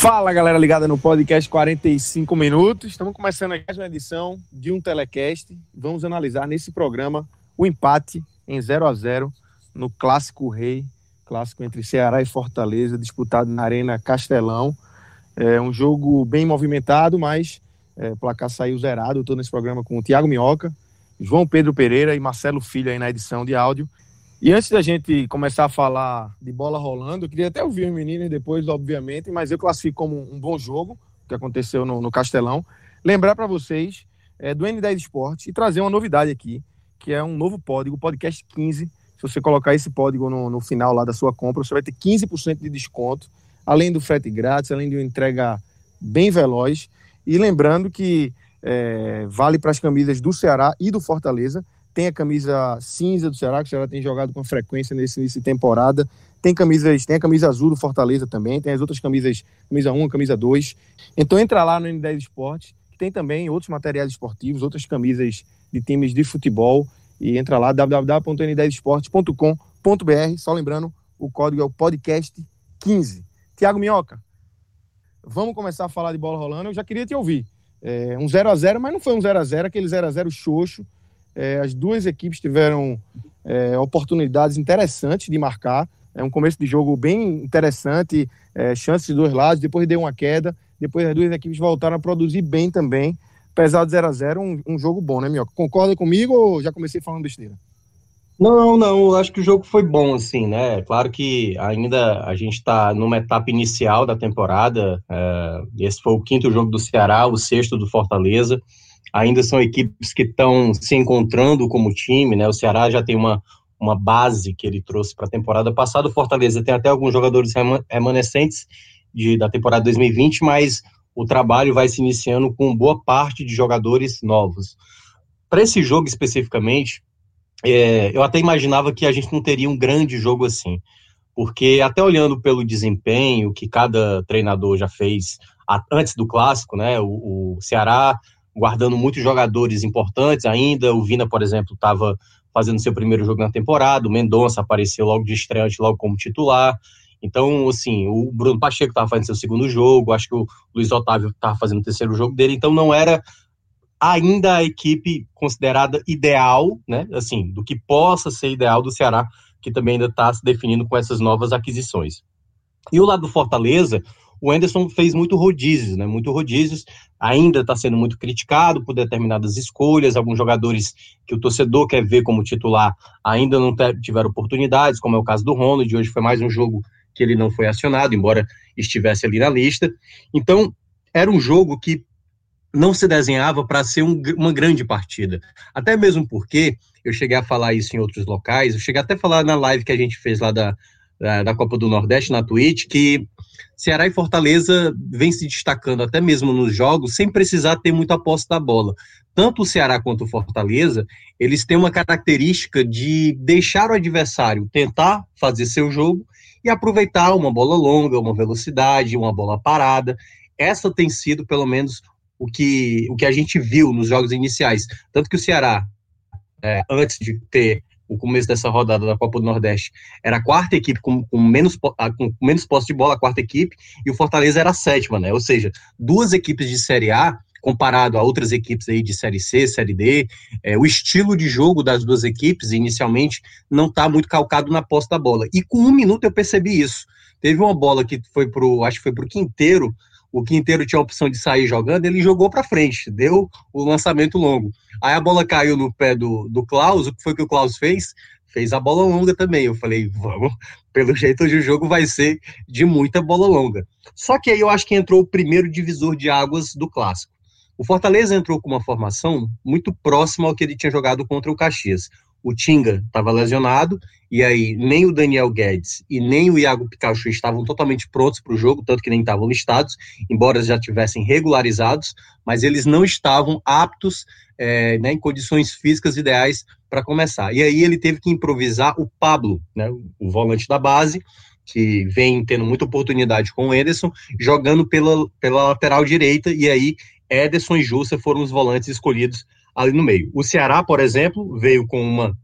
Fala galera ligada no podcast 45 minutos. Estamos começando mais uma edição de um telecast. Vamos analisar nesse programa o empate em 0 a 0 no Clássico Rei, clássico entre Ceará e Fortaleza, disputado na Arena Castelão. É um jogo bem movimentado, mas é, placar saiu zerado. Estou nesse programa com o Thiago Minhoca, João Pedro Pereira e Marcelo Filho aí na edição de áudio. E antes da gente começar a falar de bola rolando, eu queria até ouvir os meninos depois, obviamente, mas eu classifico como um bom jogo que aconteceu no, no Castelão. Lembrar para vocês é, do N10 Esporte e trazer uma novidade aqui, que é um novo código, podcast 15. Se você colocar esse código no, no final lá da sua compra, você vai ter 15% de desconto, além do frete grátis, além de uma entrega bem veloz. E lembrando que é, vale para as camisas do Ceará e do Fortaleza tem a camisa cinza do Ceará, que o Ceará tem jogado com frequência nesse início de temporada. Tem camisas, tem a camisa azul do Fortaleza também, tem as outras camisas, camisa 1, camisa 2. Então entra lá no N10 Esporte, tem também outros materiais esportivos, outras camisas de times de futebol. E entra lá, www.n10esporte.com.br. Só lembrando, o código é o podcast 15. Tiago Minhoca, vamos começar a falar de bola rolando. Eu já queria te ouvir. É, um 0 a 0 mas não foi um 0 a 0 aquele 0 a 0 xoxo é, as duas equipes tiveram é, oportunidades interessantes de marcar. É um começo de jogo bem interessante, é, chances de dois lados, depois deu uma queda, depois as duas equipes voltaram a produzir bem também. Apesar de 0 a 0 um, um jogo bom, né, Minhoca? Concorda comigo ou já comecei falando besteira? Não, não, acho que o jogo foi bom, assim, né? Claro que ainda a gente está numa etapa inicial da temporada. É, esse foi o quinto jogo do Ceará, o sexto do Fortaleza ainda são equipes que estão se encontrando como time, né? O Ceará já tem uma, uma base que ele trouxe para a temporada passada, o Fortaleza tem até alguns jogadores remanescentes de, da temporada 2020, mas o trabalho vai se iniciando com boa parte de jogadores novos. Para esse jogo especificamente, é, eu até imaginava que a gente não teria um grande jogo assim, porque até olhando pelo desempenho que cada treinador já fez antes do clássico, né? O, o Ceará guardando muitos jogadores importantes ainda. O Vina, por exemplo, estava fazendo seu primeiro jogo na temporada. O Mendonça apareceu logo de estreante, logo como titular. Então, assim, o Bruno Pacheco estava fazendo seu segundo jogo. Acho que o Luiz Otávio estava fazendo o terceiro jogo dele. Então, não era ainda a equipe considerada ideal, né? Assim, do que possa ser ideal do Ceará, que também ainda está se definindo com essas novas aquisições. E o lado do Fortaleza, o Anderson fez muito rodízios, né? Muito rodízios, ainda está sendo muito criticado por determinadas escolhas, alguns jogadores que o torcedor quer ver como titular ainda não tiveram oportunidades, como é o caso do Ronald, hoje foi mais um jogo que ele não foi acionado, embora estivesse ali na lista. Então, era um jogo que não se desenhava para ser um, uma grande partida. Até mesmo porque, eu cheguei a falar isso em outros locais, eu cheguei até a falar na live que a gente fez lá da, da, Copa do Nordeste, na Twitch, que Ceará e Fortaleza vem se destacando até mesmo nos jogos sem precisar ter muita posse da bola. Tanto o Ceará quanto o Fortaleza, eles têm uma característica de deixar o adversário tentar fazer seu jogo e aproveitar uma bola longa, uma velocidade, uma bola parada. Essa tem sido, pelo menos, o que, o que a gente viu nos jogos iniciais. Tanto que o Ceará, é, antes de ter o começo dessa rodada da Copa do Nordeste, era a quarta equipe com, com menos, com menos posse de bola, a quarta equipe, e o Fortaleza era a sétima, né? Ou seja, duas equipes de Série A, comparado a outras equipes aí de Série C, Série D, é, o estilo de jogo das duas equipes, inicialmente, não está muito calcado na posse da bola. E com um minuto eu percebi isso. Teve uma bola que foi pro, acho que foi pro Quinteiro, o Quinteiro tinha a opção de sair jogando, ele jogou para frente, deu o lançamento longo. Aí a bola caiu no pé do, do Klaus, o que foi que o Klaus fez? fez a bola longa também. Eu falei, vamos, pelo jeito hoje o jogo vai ser de muita bola longa. Só que aí eu acho que entrou o primeiro divisor de águas do clássico. O Fortaleza entrou com uma formação muito próxima ao que ele tinha jogado contra o Caxias. O Tinga estava lesionado, e aí nem o Daniel Guedes e nem o Iago Pikachu estavam totalmente prontos para o jogo, tanto que nem estavam listados, embora já tivessem regularizados, mas eles não estavam aptos é, né, em condições físicas ideais para começar. E aí ele teve que improvisar o Pablo, né, o volante da base, que vem tendo muita oportunidade com o Ederson, jogando pela, pela lateral direita, e aí Ederson e Jussa foram os volantes escolhidos ali no meio. O Ceará, por exemplo, veio com uma,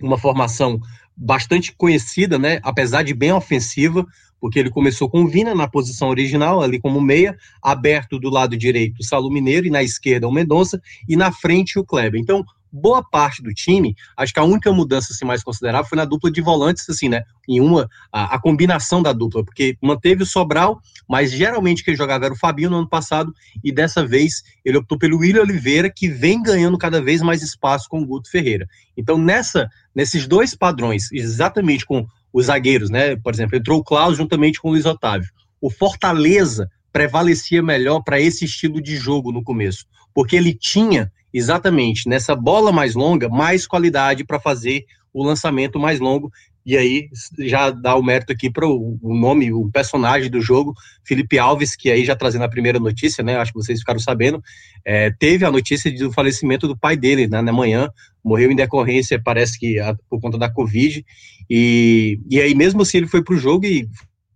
uma formação bastante conhecida, né, apesar de bem ofensiva, porque ele começou com o Vina na posição original, ali como meia, aberto do lado direito o Salu Mineiro e na esquerda o Mendonça, e na frente o Kleber. Então, boa parte do time, acho que a única mudança assim, mais considerável foi na dupla de volantes, assim, né? Em uma, a, a, combinação da dupla, porque manteve o Sobral, mas geralmente quem jogava era o Fabinho no ano passado, e dessa vez ele optou pelo William Oliveira, que vem ganhando cada vez mais espaço com o Guto Ferreira. Então, nessa, nesses dois padrões, exatamente com os zagueiros, né? Por exemplo, entrou o Klaus juntamente com o Luiz Otávio. O Fortaleza prevalecia melhor para esse estilo de jogo no começo, porque ele tinha exatamente nessa bola mais longa, mais qualidade para fazer o lançamento mais longo. E aí já dá o mérito aqui para o nome, o personagem do jogo, Felipe Alves, que aí já trazendo a primeira notícia, né? Acho que vocês ficaram sabendo, é, teve a notícia do falecimento do pai dele né, na manhã, morreu em decorrência, parece que a, por conta da Covid. E, e aí, mesmo assim, ele foi para o jogo e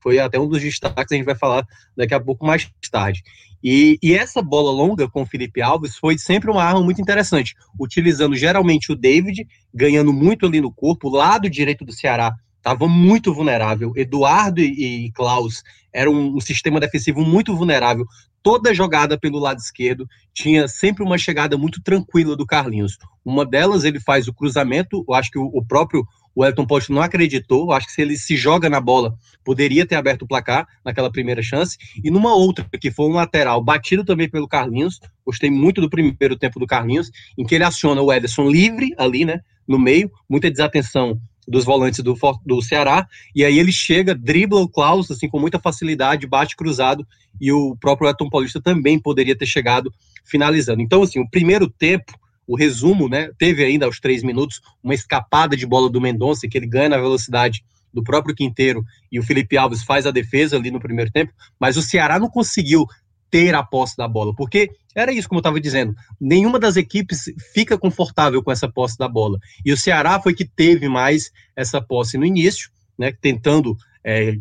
foi até um dos destaques, a gente vai falar daqui a pouco mais tarde. E, e, essa bola longa com o Felipe Alves foi sempre uma arma muito interessante, utilizando geralmente o David, ganhando muito ali no corpo, o lado direito do Ceará estava muito vulnerável. Eduardo e, e Klaus era um, um, sistema defensivo muito vulnerável. Toda jogada pelo lado esquerdo tinha sempre uma chegada muito tranquila do Carlinhos. Uma delas ele faz o cruzamento, eu acho que o, o próprio o Elton Post não acreditou. Acho que se ele se joga na bola, poderia ter aberto o placar naquela primeira chance. E numa outra, que foi um lateral batido também pelo Carlinhos. Gostei muito do primeiro tempo do Carlinhos, em que ele aciona o Ederson livre ali, né? No meio, muita desatenção dos volantes do, do Ceará, e aí ele chega, dribla o Klaus, assim, com muita facilidade, bate cruzado, e o próprio Elton Paulista também poderia ter chegado finalizando. Então, assim, o primeiro tempo o resumo, né? Teve ainda aos três minutos uma escapada de bola do Mendonça, que ele ganha na velocidade do próprio Quinteiro e o Felipe Alves faz a defesa ali no primeiro tempo, mas o Ceará não conseguiu ter a posse da bola, porque era isso, como eu estava dizendo, nenhuma das equipes fica confortável com essa posse da bola. E o Ceará foi que teve mais essa posse no início, né, tentando é,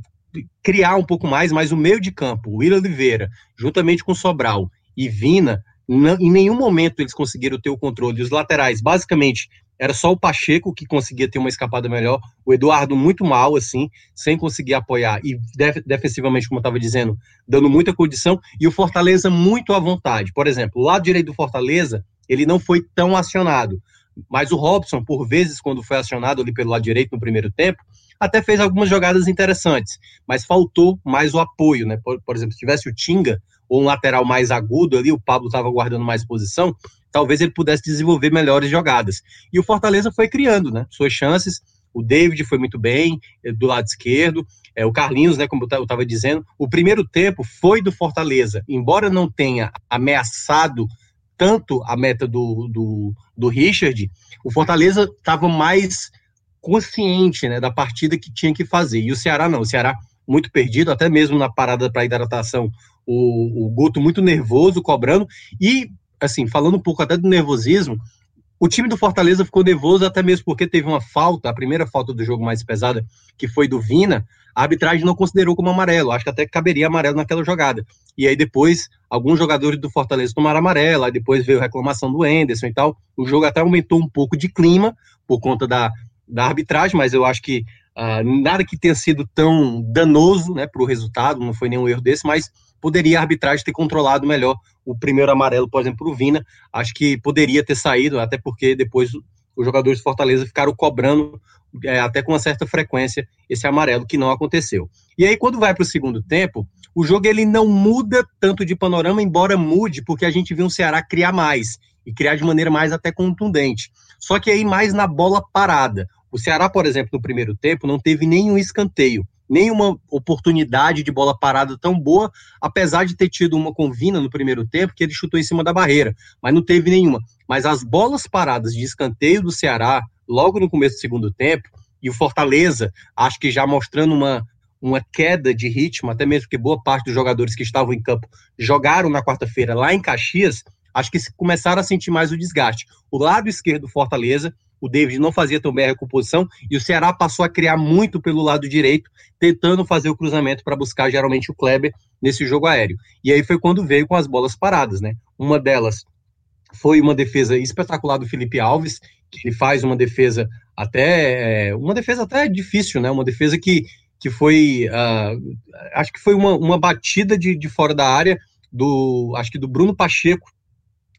criar um pouco mais, mas o meio de campo, o Will Oliveira, juntamente com Sobral e Vina, em nenhum momento eles conseguiram ter o controle. Os laterais, basicamente, era só o Pacheco que conseguia ter uma escapada melhor. O Eduardo muito mal, assim, sem conseguir apoiar. E def defensivamente, como eu estava dizendo, dando muita condição. E o Fortaleza muito à vontade. Por exemplo, o lado direito do Fortaleza, ele não foi tão acionado. Mas o Robson, por vezes, quando foi acionado ali pelo lado direito no primeiro tempo, até fez algumas jogadas interessantes, mas faltou mais o apoio, né? Por, por exemplo, se tivesse o Tinga, ou um lateral mais agudo ali, o Pablo estava guardando mais posição, talvez ele pudesse desenvolver melhores jogadas. E o Fortaleza foi criando, né? Suas chances. O David foi muito bem eh, do lado esquerdo. É, o Carlinhos, né, como eu estava dizendo, o primeiro tempo foi do Fortaleza, embora não tenha ameaçado tanto a meta do, do, do Richard, o Fortaleza estava mais consciente né, da partida que tinha que fazer. E o Ceará não, o Ceará muito perdido, até mesmo na parada para hidratação, o, o Guto muito nervoso, cobrando, e, assim, falando um pouco até do nervosismo, o time do Fortaleza ficou nervoso até mesmo porque teve uma falta, a primeira falta do jogo mais pesada, que foi do Vina, a arbitragem não considerou como amarelo, acho que até caberia amarelo naquela jogada. E aí depois, alguns jogadores do Fortaleza tomaram amarelo, aí depois veio reclamação do Enderson e tal, o jogo até aumentou um pouco de clima, por conta da, da arbitragem, mas eu acho que uh, nada que tenha sido tão danoso né, para o resultado, não foi nenhum erro desse, mas poderia a arbitragem ter controlado melhor o primeiro amarelo, por exemplo, o Vina. Acho que poderia ter saído, até porque depois os jogadores de Fortaleza ficaram cobrando é, até com uma certa frequência esse amarelo, que não aconteceu. E aí, quando vai para o segundo tempo, o jogo ele não muda tanto de panorama, embora mude, porque a gente viu um Ceará criar mais e criar de maneira mais até contundente. Só que aí mais na bola parada. O Ceará, por exemplo, no primeiro tempo, não teve nenhum escanteio, nenhuma oportunidade de bola parada tão boa, apesar de ter tido uma com Vina no primeiro tempo, que ele chutou em cima da barreira, mas não teve nenhuma. Mas as bolas paradas de escanteio do Ceará, logo no começo do segundo tempo, e o Fortaleza, acho que já mostrando uma, uma queda de ritmo, até mesmo que boa parte dos jogadores que estavam em campo jogaram na quarta-feira lá em Caxias, acho que começaram a sentir mais o desgaste. O lado esquerdo do Fortaleza o David não fazia tão bem a recomposição, e o Ceará passou a criar muito pelo lado direito, tentando fazer o cruzamento para buscar geralmente o Kleber nesse jogo aéreo. E aí foi quando veio com as bolas paradas, né? Uma delas foi uma defesa espetacular do Felipe Alves, que ele faz uma defesa até é, uma defesa até difícil, né? Uma defesa que, que foi uh, acho que foi uma, uma batida de, de fora da área do acho que do Bruno Pacheco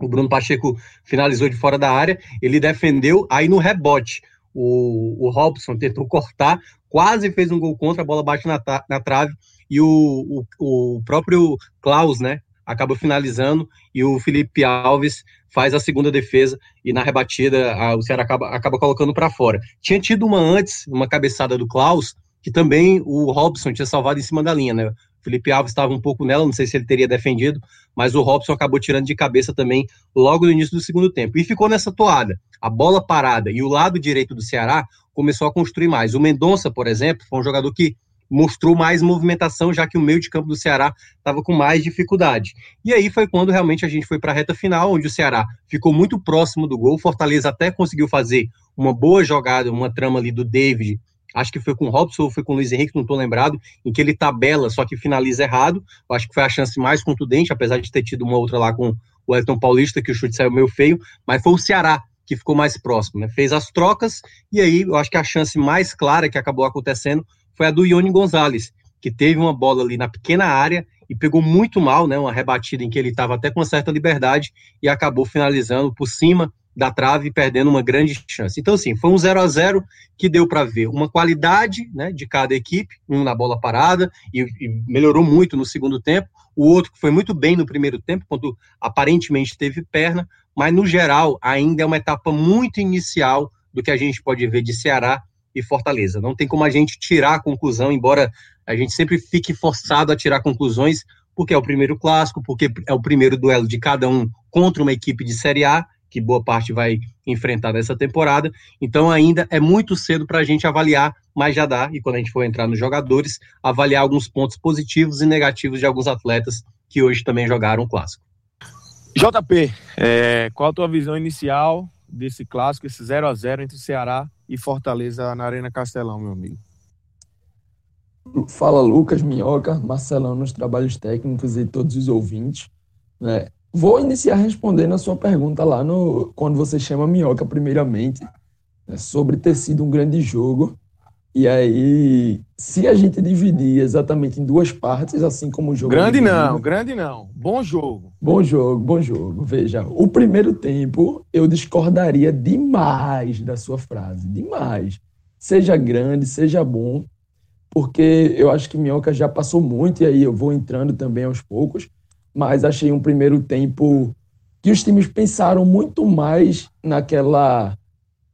o Bruno Pacheco finalizou de fora da área, ele defendeu, aí no rebote, o, o Robson tentou cortar, quase fez um gol contra, a bola bate na, na trave, e o, o, o próprio Klaus, né, acaba finalizando, e o Felipe Alves faz a segunda defesa, e na rebatida a, o Ceará acaba, acaba colocando para fora. Tinha tido uma antes, uma cabeçada do Klaus, que também o Robson tinha salvado em cima da linha, né? Felipe Alves estava um pouco nela, não sei se ele teria defendido, mas o Robson acabou tirando de cabeça também logo no início do segundo tempo. E ficou nessa toada. A bola parada e o lado direito do Ceará começou a construir mais. O Mendonça, por exemplo, foi um jogador que mostrou mais movimentação, já que o meio de campo do Ceará estava com mais dificuldade. E aí foi quando realmente a gente foi para a reta final, onde o Ceará ficou muito próximo do gol. Fortaleza até conseguiu fazer uma boa jogada, uma trama ali do David acho que foi com o Robson ou foi com o Luiz Henrique, não estou lembrado, em que ele tabela, só que finaliza errado. Eu acho que foi a chance mais contundente, apesar de ter tido uma outra lá com o Elton Paulista, que o chute saiu meio feio, mas foi o Ceará que ficou mais próximo, né? Fez as trocas, e aí eu acho que a chance mais clara que acabou acontecendo foi a do Ione Gonzalez, que teve uma bola ali na pequena área e pegou muito mal, né? Uma rebatida em que ele estava até com uma certa liberdade e acabou finalizando por cima da trave perdendo uma grande chance. Então, assim, foi um 0 a 0 que deu para ver uma qualidade né, de cada equipe, um na bola parada, e, e, melhorou muito no segundo tempo, o outro que foi muito bem no primeiro tempo, quando aparentemente teve perna, mas no geral ainda é uma etapa muito inicial do que a gente pode ver de Ceará e Fortaleza. Não tem como a gente tirar a conclusão, embora a gente sempre fique forçado a tirar conclusões, porque é o primeiro clássico, porque é o primeiro duelo de cada um contra uma equipe de Série A, que boa parte vai enfrentar nessa temporada. Então ainda é muito cedo para a gente avaliar, mas já dá, e quando a gente for entrar nos jogadores, avaliar alguns pontos positivos e negativos de alguns atletas que hoje também jogaram o clássico. JP, é, qual a tua visão inicial desse clássico, esse 0 a 0 entre Ceará e Fortaleza na Arena Castelão, meu amigo? Fala Lucas, Minhoca, Marcelão nos trabalhos técnicos e todos os ouvintes. Né? Vou iniciar respondendo a sua pergunta lá no quando você chama Minhoca, primeiramente, né, sobre ter sido um grande jogo. E aí, se a gente dividir exatamente em duas partes, assim como o jogo. Grande não, grande não. Bom jogo. Bom jogo, bom jogo. Veja, o primeiro tempo eu discordaria demais da sua frase. Demais. Seja grande, seja bom, porque eu acho que Minhoca já passou muito, e aí eu vou entrando também aos poucos mas achei um primeiro tempo que os times pensaram muito mais naquela.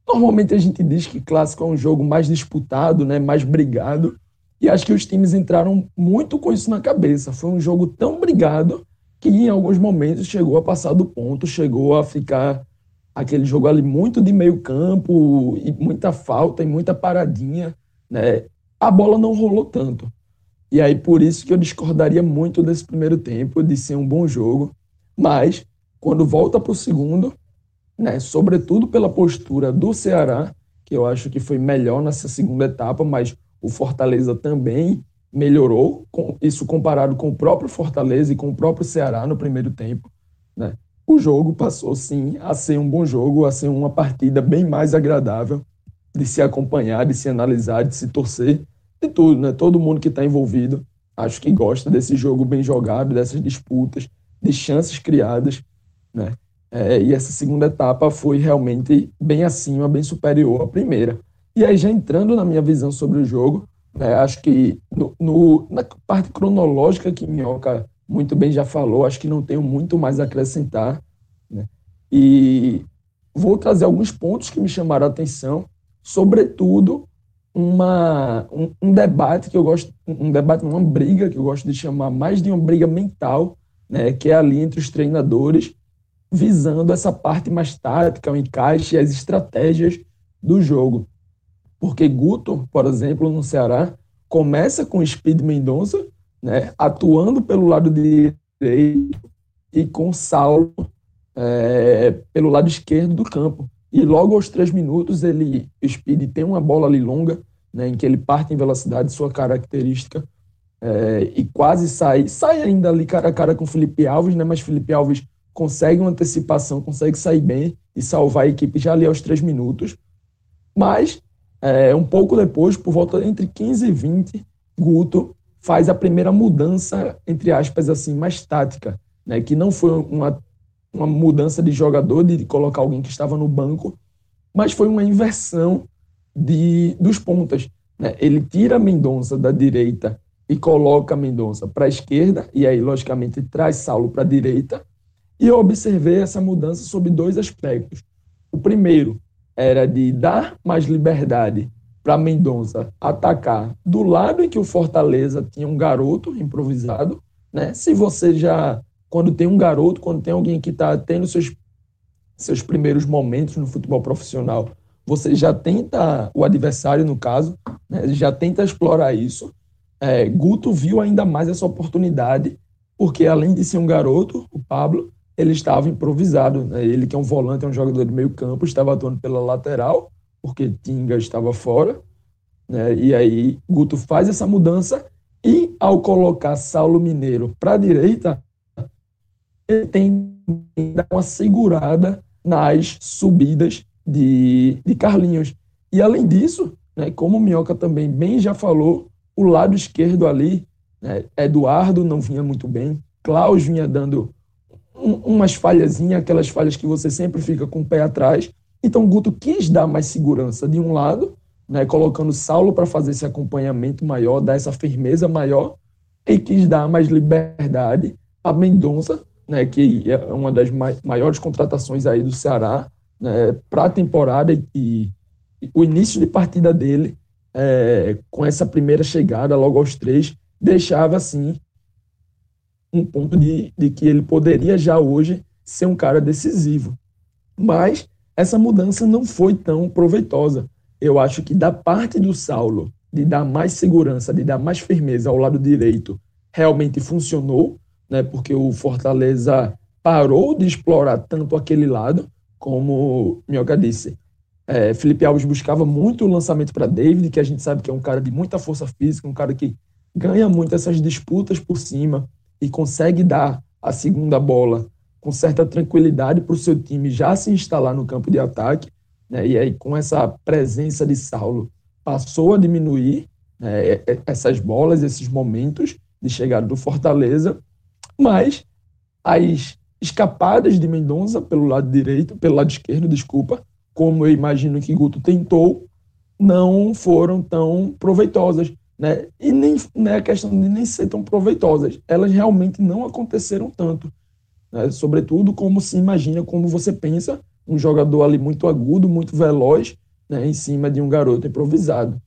Normalmente a gente diz que clássico é um jogo mais disputado, né, mais brigado, e acho que os times entraram muito com isso na cabeça. Foi um jogo tão brigado que em alguns momentos chegou a passar do ponto, chegou a ficar aquele jogo ali muito de meio campo e muita falta e muita paradinha, né? A bola não rolou tanto. E aí, por isso que eu discordaria muito desse primeiro tempo, de ser um bom jogo. Mas, quando volta para o segundo, né, sobretudo pela postura do Ceará, que eu acho que foi melhor nessa segunda etapa, mas o Fortaleza também melhorou, isso comparado com o próprio Fortaleza e com o próprio Ceará no primeiro tempo. Né? O jogo passou, sim, a ser um bom jogo, a ser uma partida bem mais agradável de se acompanhar, de se analisar, de se torcer de tudo, né? Todo mundo que está envolvido, acho que gosta desse jogo bem jogado, dessas disputas, de chances criadas, né? É, e essa segunda etapa foi realmente bem acima, bem superior à primeira. E aí, já entrando na minha visão sobre o jogo, né, acho que no, no, na parte cronológica que Minhoca muito bem já falou, acho que não tenho muito mais a acrescentar. Né? E vou trazer alguns pontos que me chamaram a atenção sobretudo uma, um, um, debate que eu gosto, um debate, uma briga que eu gosto de chamar mais de uma briga mental, né, que é ali entre os treinadores, visando essa parte mais tática, o encaixe e as estratégias do jogo. Porque Guto, por exemplo, no Ceará, começa com Speed Mendonça, né, atuando pelo lado direito e com Saulo é, pelo lado esquerdo do campo. E logo aos três minutos, ele, o Speed tem uma bola ali longa, né, em que ele parte em velocidade, sua característica, é, e quase sai, sai ainda ali cara a cara com Felipe Alves, né, mas Felipe Alves consegue uma antecipação, consegue sair bem e salvar a equipe já ali aos três minutos. Mas, é, um pouco depois, por volta entre 15 e 20, Guto faz a primeira mudança, entre aspas, assim, mais tática, né, que não foi uma, uma mudança de jogador, de colocar alguém que estava no banco, mas foi uma inversão de, dos pontas. Né? Ele tira Mendonça da direita e coloca Mendonça para a esquerda, e aí, logicamente, traz Saulo para a direita. E eu observei essa mudança sob dois aspectos. O primeiro era de dar mais liberdade para Mendonça atacar do lado em que o Fortaleza tinha um garoto improvisado. Né? Se você já, quando tem um garoto, quando tem alguém que está tendo seus, seus primeiros momentos no futebol profissional, você já tenta, o adversário no caso, né, já tenta explorar isso. É, Guto viu ainda mais essa oportunidade, porque além de ser um garoto, o Pablo, ele estava improvisado. Né? Ele que é um volante, é um jogador de meio campo, estava atuando pela lateral, porque Tinga estava fora. Né? E aí Guto faz essa mudança e ao colocar Saulo Mineiro para a direita, ele tem dar uma segurada nas subidas de, de Carlinhos. E além disso, né, como o Minhoca também bem já falou, o lado esquerdo ali, né, Eduardo não vinha muito bem, Klaus vinha dando um, umas falhazinhas, aquelas falhas que você sempre fica com o pé atrás. Então Guto quis dar mais segurança de um lado, né, colocando Saulo para fazer esse acompanhamento maior, dar essa firmeza maior, e quis dar mais liberdade a Mendonça, né, que é uma das maiores contratações aí do Ceará, né, para a temporada e, e, o início de partida dele, é, com essa primeira chegada logo aos três, deixava assim um ponto de, de que ele poderia já hoje ser um cara decisivo. Mas essa mudança não foi tão proveitosa. Eu acho que da parte do Saulo, de dar mais segurança, de dar mais firmeza ao lado direito, realmente funcionou, né? porque o Fortaleza parou de explorar tanto aquele lado, como Minhoca disse. É, Felipe Alves buscava muito o lançamento para David, que a gente sabe que é um cara de muita força física, um cara que ganha muito essas disputas por cima e consegue dar a segunda bola com certa tranquilidade para o seu time já se instalar no campo de ataque. Né? E aí, com essa presença de Saulo, passou a diminuir né, essas bolas, esses momentos de chegada do Fortaleza, mas as escapadas de Mendonça pelo lado direito, pelo lado esquerdo, desculpa, como eu imagino que Guto tentou, não foram tão proveitosas. Né? E nem não é a questão de nem ser tão proveitosas, elas realmente não aconteceram tanto. Né? Sobretudo como se imagina, como você pensa, um jogador ali muito agudo, muito veloz, né? em cima de um garoto improvisado.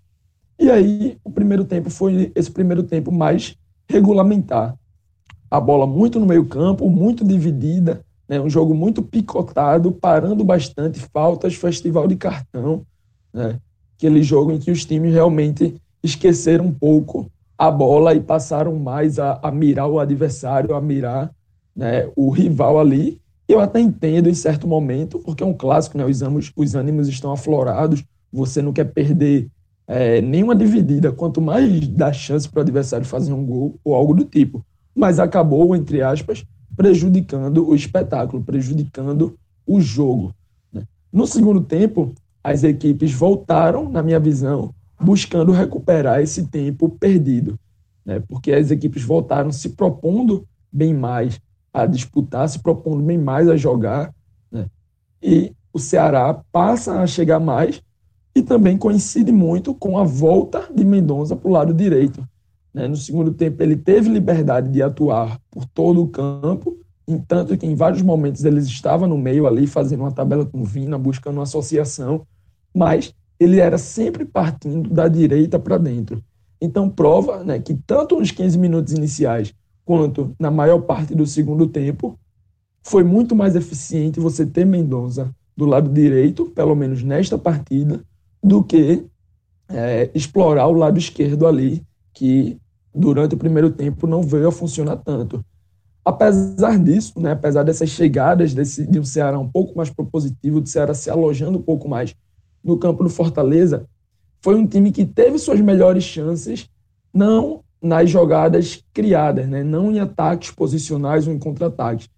E aí, o primeiro tempo foi esse primeiro tempo mais regulamentar a bola muito no meio-campo, muito dividida, né? um jogo muito picotado, parando bastante, faltas, festival de cartão. Né? Aquele jogo em que os times realmente esqueceram um pouco a bola e passaram mais a, a mirar o adversário, a mirar né, o rival ali. Eu até entendo em certo momento, porque é um clássico, né? os, ânimos, os ânimos estão aflorados, você não quer perder é, nenhuma dividida, quanto mais dar chance para o adversário fazer um gol ou algo do tipo mas acabou, entre aspas, prejudicando o espetáculo, prejudicando o jogo. Né? No segundo tempo, as equipes voltaram, na minha visão, buscando recuperar esse tempo perdido, né? porque as equipes voltaram se propondo bem mais a disputar, se propondo bem mais a jogar, né? e o Ceará passa a chegar mais e também coincide muito com a volta de Mendonça para o lado direito, né? No segundo tempo, ele teve liberdade de atuar por todo o campo, entanto que em vários momentos ele estava no meio ali, fazendo uma tabela com Vina, buscando uma associação, mas ele era sempre partindo da direita para dentro. Então, prova né, que tanto nos 15 minutos iniciais quanto na maior parte do segundo tempo, foi muito mais eficiente você ter Mendonça do lado direito, pelo menos nesta partida, do que é, explorar o lado esquerdo ali, que durante o primeiro tempo não veio a funcionar tanto. Apesar disso, né, apesar dessas chegadas desse, de um Ceará um pouco mais propositivo, do Ceará se alojando um pouco mais no campo do Fortaleza, foi um time que teve suas melhores chances, não nas jogadas criadas, né, não em ataques posicionais ou em contra-ataques,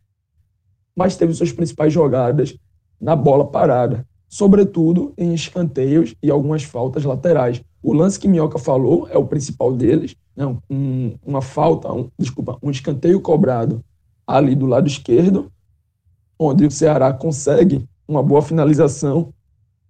mas teve suas principais jogadas na bola parada, sobretudo em escanteios e algumas faltas laterais. O lance que Minhoca falou é o principal deles, né? um, uma falta, um, desculpa, um escanteio cobrado ali do lado esquerdo, onde o Ceará consegue uma boa finalização.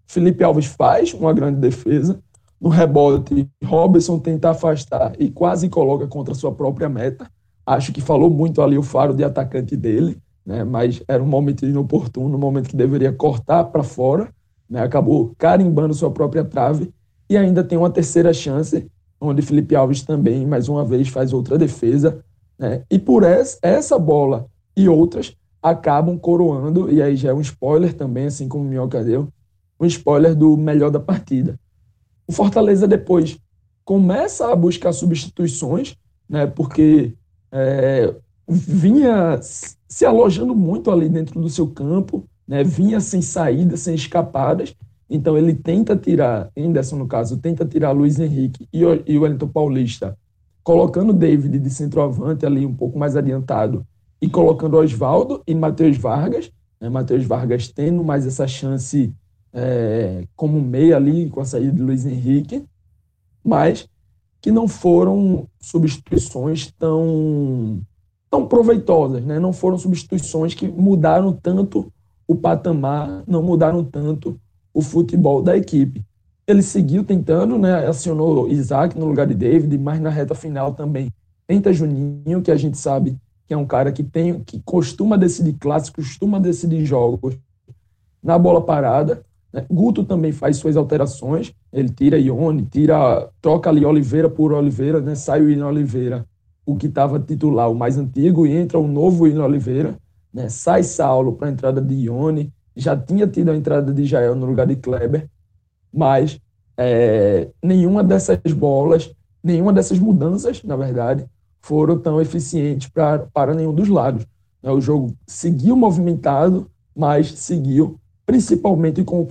Felipe Alves faz uma grande defesa. No rebote, Robertson tenta afastar e quase coloca contra sua própria meta. Acho que falou muito ali o faro de atacante dele, né? mas era um momento inoportuno, um momento que deveria cortar para fora. Né? Acabou carimbando sua própria trave e ainda tem uma terceira chance, onde Felipe Alves também, mais uma vez, faz outra defesa. Né? E por essa, bola e outras acabam coroando, e aí já é um spoiler também, assim como o Minhoca deu, um spoiler do melhor da partida. O Fortaleza depois começa a buscar substituições, né, porque é, vinha se alojando muito ali dentro do seu campo, né, vinha sem saída, sem escapadas, então ele tenta tirar, Henderson no caso, tenta tirar Luiz Henrique e o, e o Wellington Paulista, colocando David de centroavante ali um pouco mais adiantado e colocando Oswaldo e Matheus Vargas, né, Matheus Vargas tendo mais essa chance é, como meia ali com a saída de Luiz Henrique, mas que não foram substituições tão tão proveitosas, né? Não foram substituições que mudaram tanto o patamar, não mudaram tanto o futebol da equipe. Ele seguiu tentando, né, acionou Isaac no lugar de David, mas na reta final também tenta Juninho, que a gente sabe que é um cara que tem que costuma decidir clássicos, costuma decidir jogos na bola parada. Né? Guto também faz suas alterações, ele tira Ione, tira, troca ali Oliveira por Oliveira, né? sai o Ino Oliveira, o que estava titular, o mais antigo, e entra o novo Ino Oliveira, né? sai Saulo para a entrada de Ione, já tinha tido a entrada de Jael no lugar de Kleber, mas é, nenhuma dessas bolas, nenhuma dessas mudanças, na verdade, foram tão eficientes pra, para nenhum dos lados. Né? O jogo seguiu movimentado, mas seguiu principalmente com o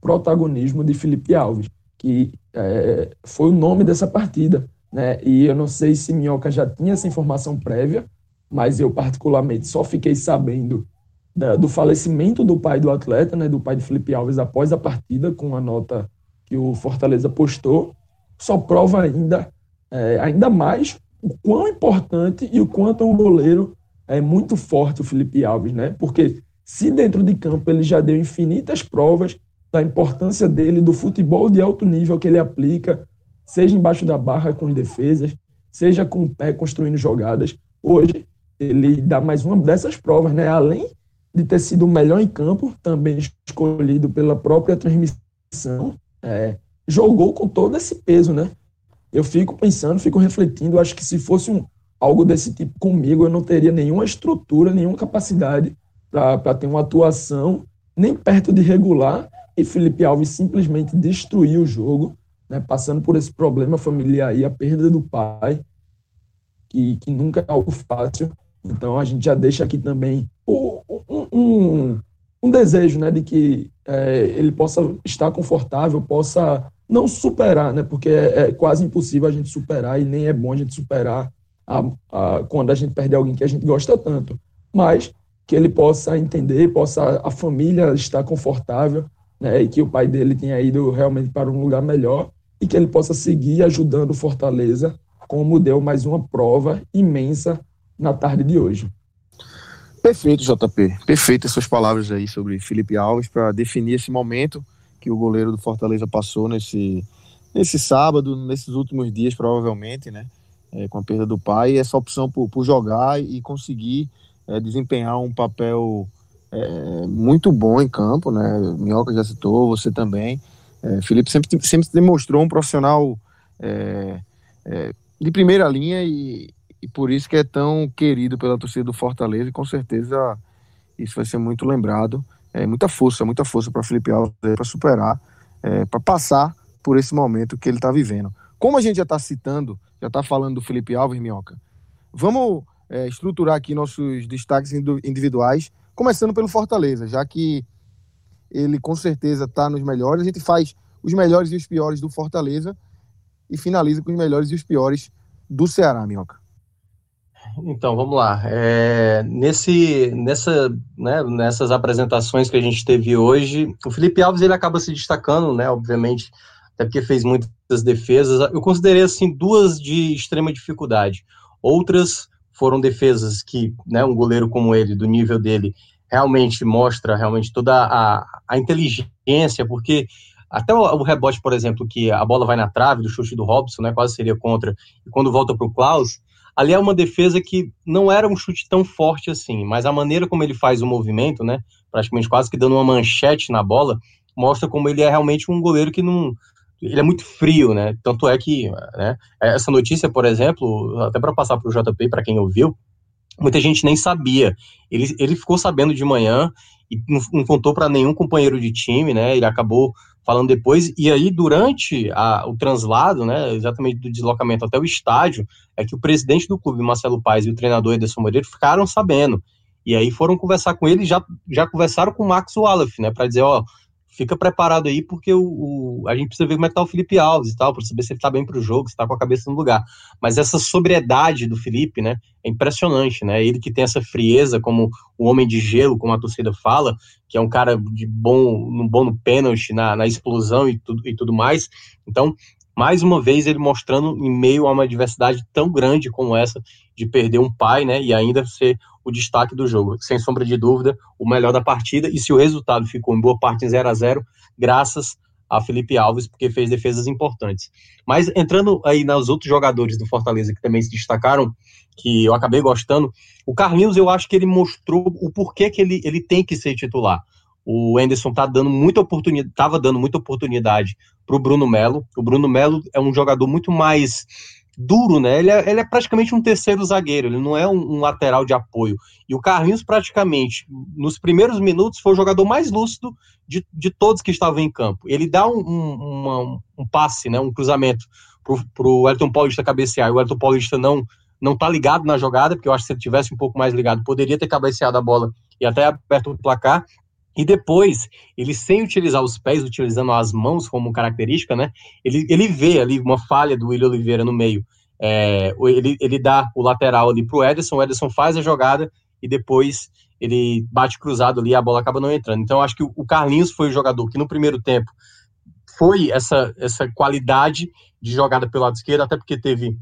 protagonismo de Felipe Alves, que é, foi o nome dessa partida. Né? E eu não sei se Minhoca já tinha essa informação prévia, mas eu particularmente só fiquei sabendo da, do falecimento do pai do atleta, né, do pai de Felipe Alves após a partida, com a nota que o Fortaleza postou, só prova ainda, é, ainda mais o quão importante e o quanto o goleiro é muito forte, o Felipe Alves, né? Porque se dentro de campo ele já deu infinitas provas da importância dele, do futebol de alto nível que ele aplica, seja embaixo da barra com as defesas, seja com o pé construindo jogadas. Hoje ele dá mais uma dessas provas, né? Além de ter sido o melhor em campo, também escolhido pela própria transmissão, é, jogou com todo esse peso, né? Eu fico pensando, fico refletindo, acho que se fosse um, algo desse tipo comigo, eu não teria nenhuma estrutura, nenhuma capacidade para ter uma atuação nem perto de regular, e Felipe Alves simplesmente destruiu o jogo, né, passando por esse problema familiar e a perda do pai, que, que nunca é algo fácil. Então a gente já deixa aqui também o, um, um desejo né, de que é, ele possa estar confortável, possa não superar, né, porque é, é, quase impossível a gente superar e nem é bom a gente superar a, a, quando a gente perde alguém que a gente gosta tanto, mas que ele possa entender, possa a família estar confortável, né, e que o pai dele tenha ido realmente para um lugar melhor e que ele possa seguir ajudando Fortaleza, como deu mais uma prova imensa na tarde de hoje. Perfeito, JP. Perfeito essas palavras aí sobre Felipe Alves para definir esse momento que o goleiro do Fortaleza passou nesse, nesse sábado, nesses últimos dias, provavelmente, né? É, com a perda do pai, essa opção por, por jogar e conseguir é, desempenhar um papel é, muito bom em campo, né? Minhoca já citou, você também. É, Felipe sempre, sempre demonstrou um profissional é, é, de primeira linha e, e por isso que é tão querido pela torcida do Fortaleza e com certeza isso vai ser muito lembrado. É, muita força, muita força para Felipe Alves para superar, é, para passar por esse momento que ele está vivendo. Como a gente já está citando, já está falando do Felipe Alves, Minhoca, vamos é, estruturar aqui nossos destaques individuais, começando pelo Fortaleza, já que ele com certeza está nos melhores. A gente faz os melhores e os piores do Fortaleza e finaliza com os melhores e os piores do Ceará, Minhoca. Então, vamos lá. É, nesse, nessa, né, nessas apresentações que a gente teve hoje, o Felipe Alves ele acaba se destacando, né, obviamente, até porque fez muitas defesas. Eu considerei assim duas de extrema dificuldade. Outras foram defesas que, né, um goleiro como ele, do nível dele, realmente mostra realmente toda a, a inteligência, porque até o, rebote, por exemplo, que a bola vai na trave do chute do Robson, né, quase seria contra, e quando volta para o Klaus, ali é uma defesa que não era um chute tão forte assim, mas a maneira como ele faz o movimento, né, praticamente quase que dando uma manchete na bola, mostra como ele é realmente um goleiro que não ele é muito frio, né? Tanto é que né, essa notícia, por exemplo, até para passar para o JP, para quem ouviu, muita gente nem sabia. Ele, ele ficou sabendo de manhã e não, não contou para nenhum companheiro de time, né? Ele acabou falando depois, e aí durante a, o translado, né, exatamente do deslocamento até o estádio, é que o presidente do clube, Marcelo Paes, e o treinador Ederson Moreira ficaram sabendo, e aí foram conversar com ele, já, já conversaram com o Max Wallace, né, para dizer, ó, fica preparado aí, porque o, o, a gente precisa ver como é que tá o Felipe Alves e tal, para saber se ele tá bem para o jogo, se tá com a cabeça no lugar. Mas essa sobriedade do Felipe, né, é impressionante, né? Ele que tem essa frieza, como o homem de gelo, como a torcida fala, que é um cara de bom, bom no pênalti, na, na explosão e tudo, e tudo mais. Então, mais uma vez ele mostrando em meio a uma adversidade tão grande como essa de perder um pai, né, e ainda ser o destaque do jogo. Sem sombra de dúvida, o melhor da partida. E se o resultado ficou em boa parte em 0 a 0 graças a Felipe Alves, porque fez defesas importantes. Mas entrando aí nos outros jogadores do Fortaleza que também se destacaram, que eu acabei gostando, o Carlinhos eu acho que ele mostrou o porquê que ele, ele tem que ser titular. O Enderson tá dando muita oportunidade, estava dando muita oportunidade para o Bruno Melo. O Bruno Melo é um jogador muito mais duro, né? Ele é, ele é praticamente um terceiro zagueiro, ele não é um, um, lateral de apoio. E o Carlinhos, praticamente, nos primeiros minutos, foi o jogador mais lúcido de, de todos que estavam em campo. Ele dá um, um, uma, um passe, né? um cruzamento para o Elton Paulista cabecear, e o Elton Paulista não não tá ligado na jogada, porque eu acho que se ele tivesse um pouco mais ligado, poderia ter cabeceado a bola e até aberto o placar. E depois, ele sem utilizar os pés, utilizando as mãos como característica, né? Ele, ele vê ali uma falha do William Oliveira no meio. É, ele, ele dá o lateral ali pro Ederson, o Ederson faz a jogada e depois ele bate cruzado ali, a bola acaba não entrando. Então, acho que o Carlinhos foi o jogador que no primeiro tempo foi essa, essa qualidade de jogada pelo lado esquerdo, até porque teve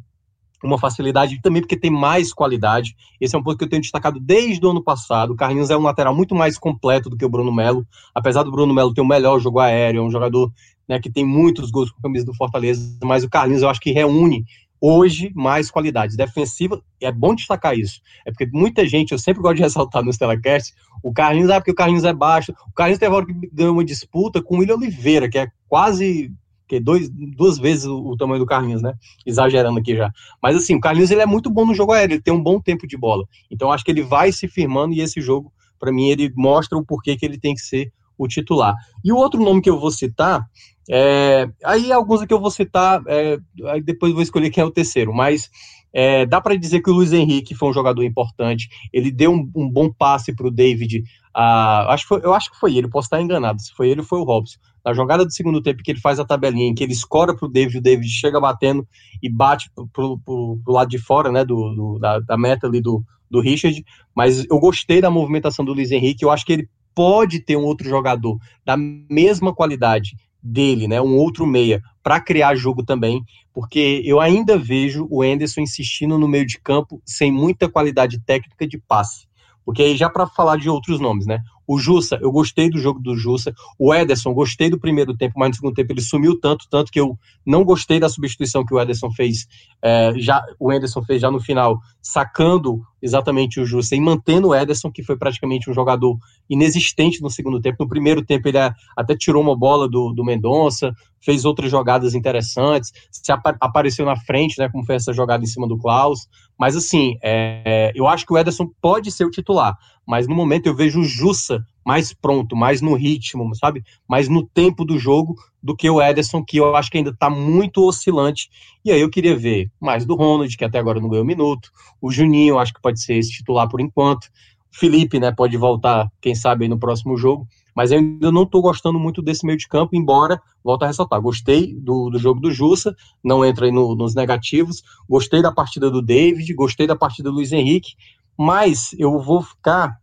uma facilidade, também porque tem mais qualidade. Esse é um ponto que eu tenho destacado desde o ano passado. O Carlinhos é um lateral muito mais completo do que o Bruno Melo, apesar do Bruno Melo ter o melhor jogo aéreo, é um jogador né, que tem muitos gols com a camisa do Fortaleza, mas o Carlinhos eu acho que reúne hoje mais qualidades. Defensiva, é bom destacar isso. É porque muita gente, eu sempre gosto de ressaltar nos telecasts, o Carlinhos, ah, porque o Carlinhos é baixo. O Carlinhos teve hora que ganhou uma disputa com o William Oliveira, que é quase dois, duas vezes o, o, tamanho do Carlinhos, né? Exagerando aqui já. Mas assim, o Carlinhos ele é muito bom no jogo aéreo, ele tem um bom tempo de bola. Então acho que ele vai se firmando e esse jogo, para mim, ele mostra o porquê que ele tem que ser o titular. E o outro nome que eu vou citar, é, aí alguns que eu vou citar, é, aí depois vou escolher quem é o terceiro, mas é, dá para dizer que o Luiz Henrique foi um jogador importante. Ele deu um, um bom passe para o David. Uh, acho foi, eu acho que foi ele, posso estar enganado. Se foi ele foi o Robson. Na jogada do segundo tempo, que ele faz a tabelinha, em que ele escora para o David, o David chega batendo e bate para o lado de fora né, do, do da, da, meta ali do, do Richard. Mas eu gostei da movimentação do Luiz Henrique. Eu acho que ele pode ter um outro jogador da mesma qualidade dele, né, um outro meia, para criar jogo também, porque eu ainda vejo o Enderson insistindo no meio de campo sem muita qualidade técnica de passe. Porque aí já para falar de outros nomes, né? O Jussa, eu gostei do jogo do Jussa. O Ederson, gostei do primeiro tempo, mas no segundo tempo ele sumiu tanto, tanto que eu não gostei da substituição que o Ederson fez. É, já O Ederson fez já no final, sacando exatamente o Jussa e mantendo o Ederson, que foi praticamente um jogador inexistente no segundo tempo. No primeiro tempo ele até tirou uma bola do, do Mendonça, fez outras jogadas interessantes, se ap apareceu na frente, né, como foi essa jogada em cima do Klaus. Mas assim, é, eu acho que o Ederson pode ser o titular, mas no momento eu vejo o Jussa mais pronto, mais no ritmo, sabe? Mais no tempo do jogo do que o Ederson, que eu acho que ainda está muito oscilante. E aí eu queria ver mais do Ronald, que até agora não ganhou minuto. O Juninho, acho que pode ser esse titular por enquanto. Felipe, né, pode voltar, quem sabe, no próximo jogo. Mas eu ainda não estou gostando muito desse meio de campo, embora, volto a ressaltar, gostei do, do jogo do Jussa, não entra aí no, nos negativos, gostei da partida do David, gostei da partida do Luiz Henrique, mas eu vou ficar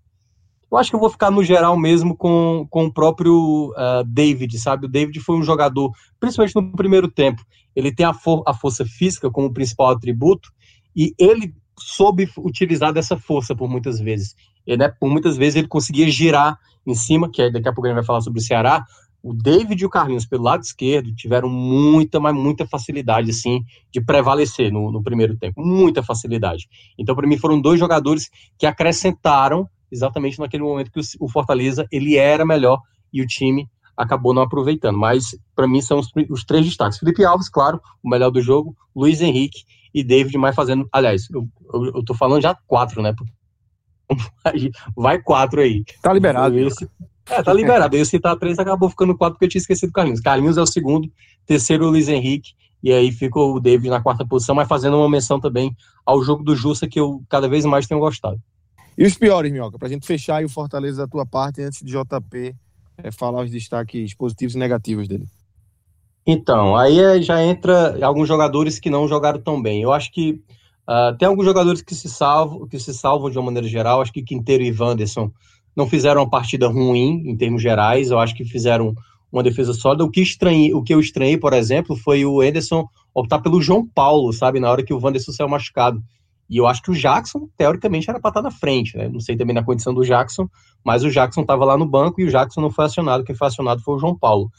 eu acho que eu vou ficar no geral mesmo com, com o próprio uh, David, sabe? O David foi um jogador, principalmente no primeiro tempo, ele tem a, for a força física como principal atributo e ele soube utilizar dessa força por muitas vezes. E, né, por muitas vezes ele conseguia girar em cima, que daqui a pouco a gente vai falar sobre o Ceará. O David e o Carlinhos pelo lado esquerdo tiveram muita, mas muita facilidade assim de prevalecer no, no primeiro tempo, muita facilidade. Então para mim foram dois jogadores que acrescentaram exatamente naquele momento que o Fortaleza ele era melhor e o time acabou não aproveitando. Mas para mim são os, os, três destaques. Felipe Alves, claro, o melhor do jogo, Luiz Henrique e David mais fazendo. Aliás, eu, eu, eu tô falando já quatro, né? Vai quatro aí. Tá liberado. Esse, é, tá liberado. Eu citar três, acabou ficando quatro porque eu tinha esquecido o Carlinhos. Carlinhos é o segundo, terceiro o Luiz Henrique, e aí ficou o David na quarta posição, mas fazendo uma menção também ao jogo do Justa, que eu cada vez mais tenho gostado. E os piores, Minhoca, para a gente fechar aí o Fortaleza da tua parte, antes de JP é, falar os destaques positivos e negativos dele. Então, aí é, já entra alguns jogadores que não jogaram tão bem. Eu acho que uh, tem alguns jogadores que se salvam, que se salvam de uma maneira geral. Acho que Quinteiro e Wanderson não fizeram uma partida ruim em termos gerais. Eu acho que fizeram uma defesa sólida. O que, estranhei, o que eu estranhei, por exemplo, foi o Ederson optar pelo João Paulo, sabe, na hora que o Wanderson saiu machucado. E eu acho que o Jackson, teoricamente, era para estar na frente, né? Não sei também na condição do Jackson, mas o Jackson estava lá no banco e o Jackson não foi acionado. Quem foi acionado foi o João Paulo.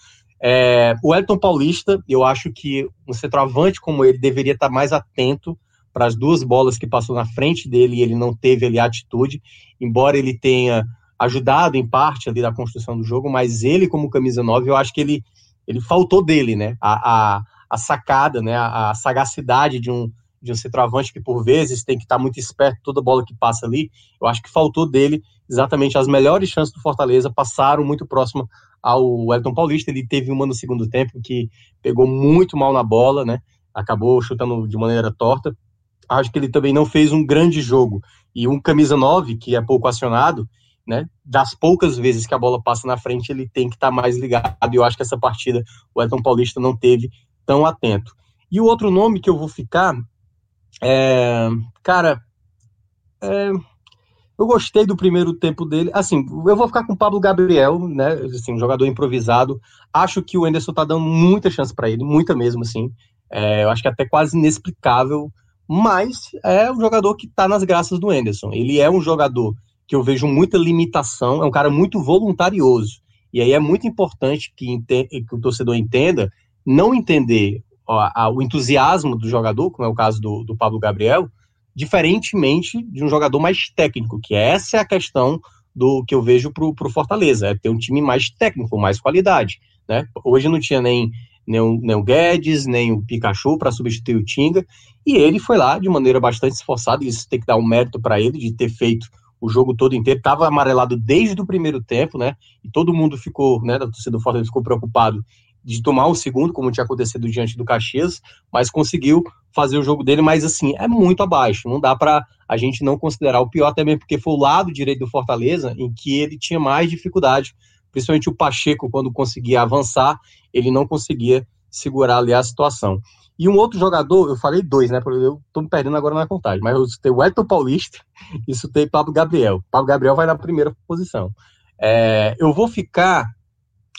É, o Elton Paulista, eu acho que um centroavante como ele deveria estar mais atento para as duas bolas que passou na frente dele e ele não teve ali a atitude, embora ele tenha ajudado em parte ali da construção do jogo, mas ele como camisa 9, eu acho que ele, ele faltou dele, né? A, a, a sacada, né? A, a sagacidade de um, de um centroavante que por vezes tem que estar muito esperto toda bola que passa ali. Eu acho que faltou dele exatamente as melhores chances do Fortaleza passaram muito próximo ao Elton Paulista. Ele teve uma no segundo tempo que pegou muito mal na bola, né? Acabou chutando de maneira torta. Acho que ele também não fez um grande jogo. E um camisa 9, que é pouco acionado, né? Das poucas vezes que a bola passa na frente, ele tem que estar mais ligado. E eu acho que essa partida o Elton Paulista não teve tão atento. E o outro nome que eu vou ficar é, cara, é, eu gostei do primeiro tempo dele. Assim, eu vou ficar com o Pablo Gabriel, né? Assim, um jogador improvisado. Acho que o Enderson tá dando muita chance para ele, muita mesmo, assim. É, eu acho que é até quase inexplicável, mas é um jogador que tá nas graças do Enderson. Ele é um jogador que eu vejo muita limitação, é um cara muito voluntarioso. E aí é muito importante que, que o torcedor entenda, não entender a, o entusiasmo do jogador, como é o caso do, do Pablo Gabriel, diferentemente de um jogador mais técnico, que essa é a questão do que eu vejo para o Fortaleza, é ter um time mais técnico, mais qualidade. Né? Hoje não tinha nem, nem, o, nem o Guedes, nem o Pikachu para substituir o Tinga, e ele foi lá de maneira bastante esforçada, isso tem que dar um mérito para ele de ter feito o jogo todo inteiro, estava amarelado desde o primeiro tempo, né? E todo mundo ficou, né, da torcida do Fortaleza ficou preocupado de tomar o segundo, como tinha acontecido diante do Caxias, mas conseguiu fazer o jogo dele, mas assim, é muito abaixo, não dá para a gente não considerar o pior, até mesmo porque foi o lado direito do Fortaleza em que ele tinha mais dificuldade, principalmente o Pacheco, quando conseguia avançar, ele não conseguia segurar ali a situação. E um outro jogador, eu falei dois, né? Eu tô me perdendo agora na contagem, mas eu citei o Elton Paulista e citei Pablo Gabriel. Pablo Gabriel vai na primeira posição. É, eu vou ficar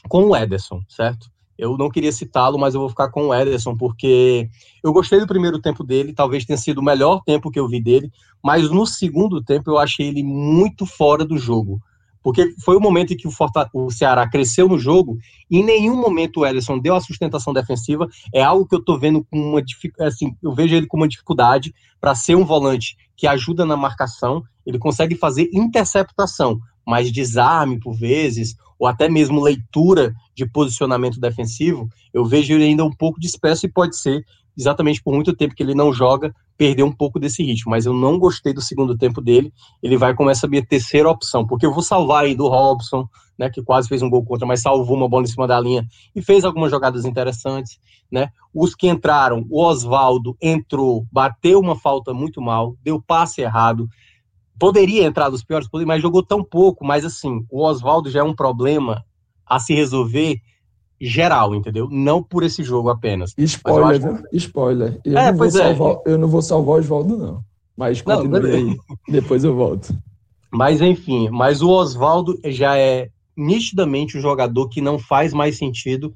com o Ederson, certo? Eu não queria citá-lo, mas eu vou ficar com o Ederson, porque eu gostei do primeiro tempo dele, talvez tenha sido o melhor tempo que eu vi dele, mas no segundo tempo eu achei ele muito fora do jogo. Porque foi o momento em que o, Forta, o Ceará cresceu no jogo e em nenhum momento o Ederson deu a sustentação defensiva. É algo que eu tô vendo com uma assim, eu vejo ele com uma dificuldade para ser um volante que ajuda na marcação. Ele consegue fazer interceptação, mas desarme por vezes, ou até mesmo leitura de posicionamento defensivo, eu vejo ele ainda um pouco disperso e pode ser exatamente por muito tempo que ele não joga, perdeu um pouco desse ritmo, mas eu não gostei do segundo tempo dele, ele vai como essa minha terceira opção, porque eu vou salvar aí do Robson, né, que quase fez um gol contra, mas salvou uma bola em cima da linha e fez algumas jogadas interessantes, né, os que entraram, o Oswaldo entrou, bateu uma falta muito mal, deu passe errado, poderia entrar dos piores, mas jogou tão pouco, mas assim, o Oswaldo já é um problema a se resolver geral, entendeu? Não por esse jogo apenas. Spoiler, viu? Spoiler. Eu, é, não pois é. Salvar, eu não vou salvar o Oswaldo, não. Mas continue aí. Depois eu volto. Mas enfim, mas o Oswaldo já é nitidamente um jogador que não faz mais sentido.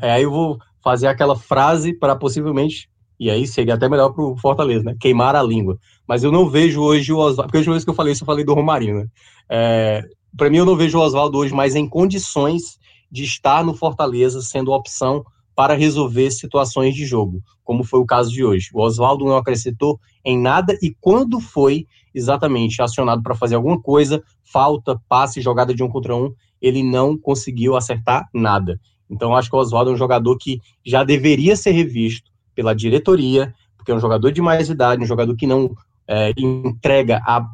Aí eu vou fazer aquela frase para possivelmente, e aí seria até melhor para o Fortaleza, né? Queimar a língua. Mas eu não vejo hoje o Oswaldo, porque a última vez que eu falei isso, eu falei do Romarinho, né? É, para mim, eu não vejo o Oswaldo hoje mais em condições de estar no Fortaleza sendo opção para resolver situações de jogo, como foi o caso de hoje. O Oswaldo não acrescentou em nada e quando foi exatamente acionado para fazer alguma coisa, falta, passe, jogada de um contra um, ele não conseguiu acertar nada. Então acho que o Oswaldo é um jogador que já deveria ser revisto pela diretoria, porque é um jogador de mais idade, um jogador que não é, entrega há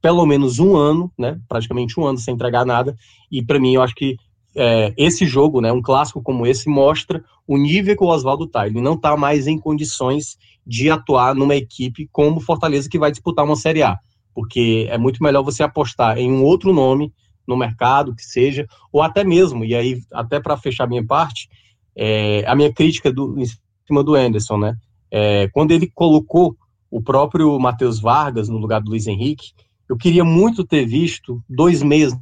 pelo menos um ano, né, praticamente um ano sem entregar nada, e para mim eu acho que é, esse jogo, né, um clássico como esse, mostra o nível que o Oswaldo está. Ele não está mais em condições de atuar numa equipe como Fortaleza que vai disputar uma Série A, porque é muito melhor você apostar em um outro nome no mercado, que seja, ou até mesmo, e aí, até para fechar minha parte, é, a minha crítica do, em cima do Anderson, né? É, quando ele colocou o próprio Matheus Vargas no lugar do Luiz Henrique, eu queria muito ter visto dois meses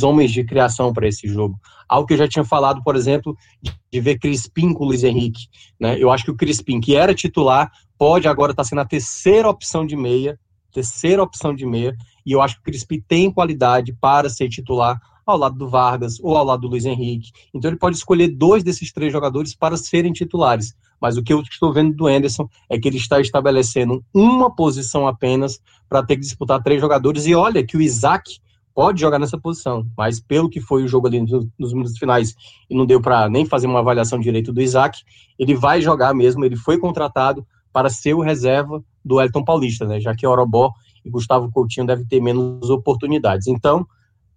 homens de criação para esse jogo. Algo que eu já tinha falado, por exemplo, de ver Crispim com o Luiz Henrique. Né? Eu acho que o Crispim, que era titular, pode agora estar tá sendo a terceira opção de meia, terceira opção de meia, e eu acho que o Crispim tem qualidade para ser titular ao lado do Vargas ou ao lado do Luiz Henrique. Então ele pode escolher dois desses três jogadores para serem titulares. Mas o que eu estou vendo do Anderson é que ele está estabelecendo uma posição apenas para ter que disputar três jogadores. E olha que o Isaac pode jogar nessa posição, mas pelo que foi o jogo ali nos, minutos finais e não deu para nem fazer uma avaliação direito do Isaac, ele vai jogar mesmo, ele foi contratado para ser o reserva do Elton Paulista, né, já que Orobó e Gustavo Coutinho devem ter menos oportunidades. Então,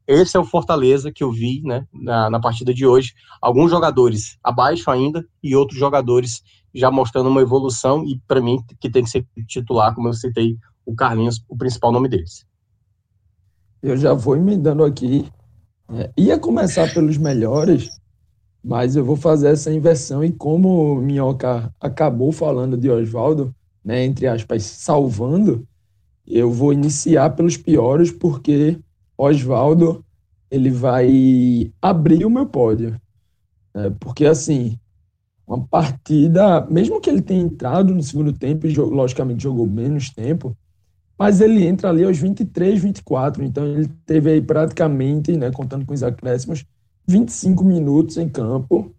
esse é o Fortaleza que eu vi né, na, na partida de hoje. Alguns jogadores abaixo ainda e outros jogadores já mostrando uma evolução e, para mim, que tem que ser titular, como eu citei, o Carlinhos, o principal nome deles eu já vou emendando aqui. É, ia começar pelos melhores, mas eu vou fazer essa inversão. E como o Minhoca acabou falando de Oswaldo, né, entre aspas, salvando, eu vou iniciar pelos piores, porque Oswaldo ele vai abrir o meu pódio. É, porque, assim, uma partida, mesmo que ele tenha entrado no segundo tempo e, logicamente, jogou menos tempo, mas ele entra ali aos 23, 24, então ele teve aí praticamente, né, contando com os acréscimos, 25 minutos em campo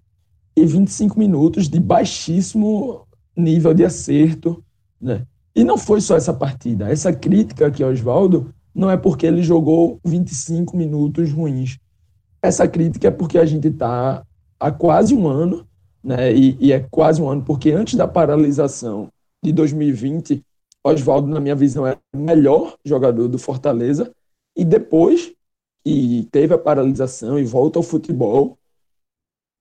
e 25 minutos de baixíssimo nível de acerto, né? E não foi só essa partida. Essa crítica aqui ao Oswaldo não é porque ele jogou 25 minutos ruins. Essa crítica é porque a gente está há quase um ano, né? E, e é quase um ano porque antes da paralisação de 2020 Oswaldo, na minha visão, é o melhor jogador do Fortaleza. E depois que teve a paralisação e volta ao futebol,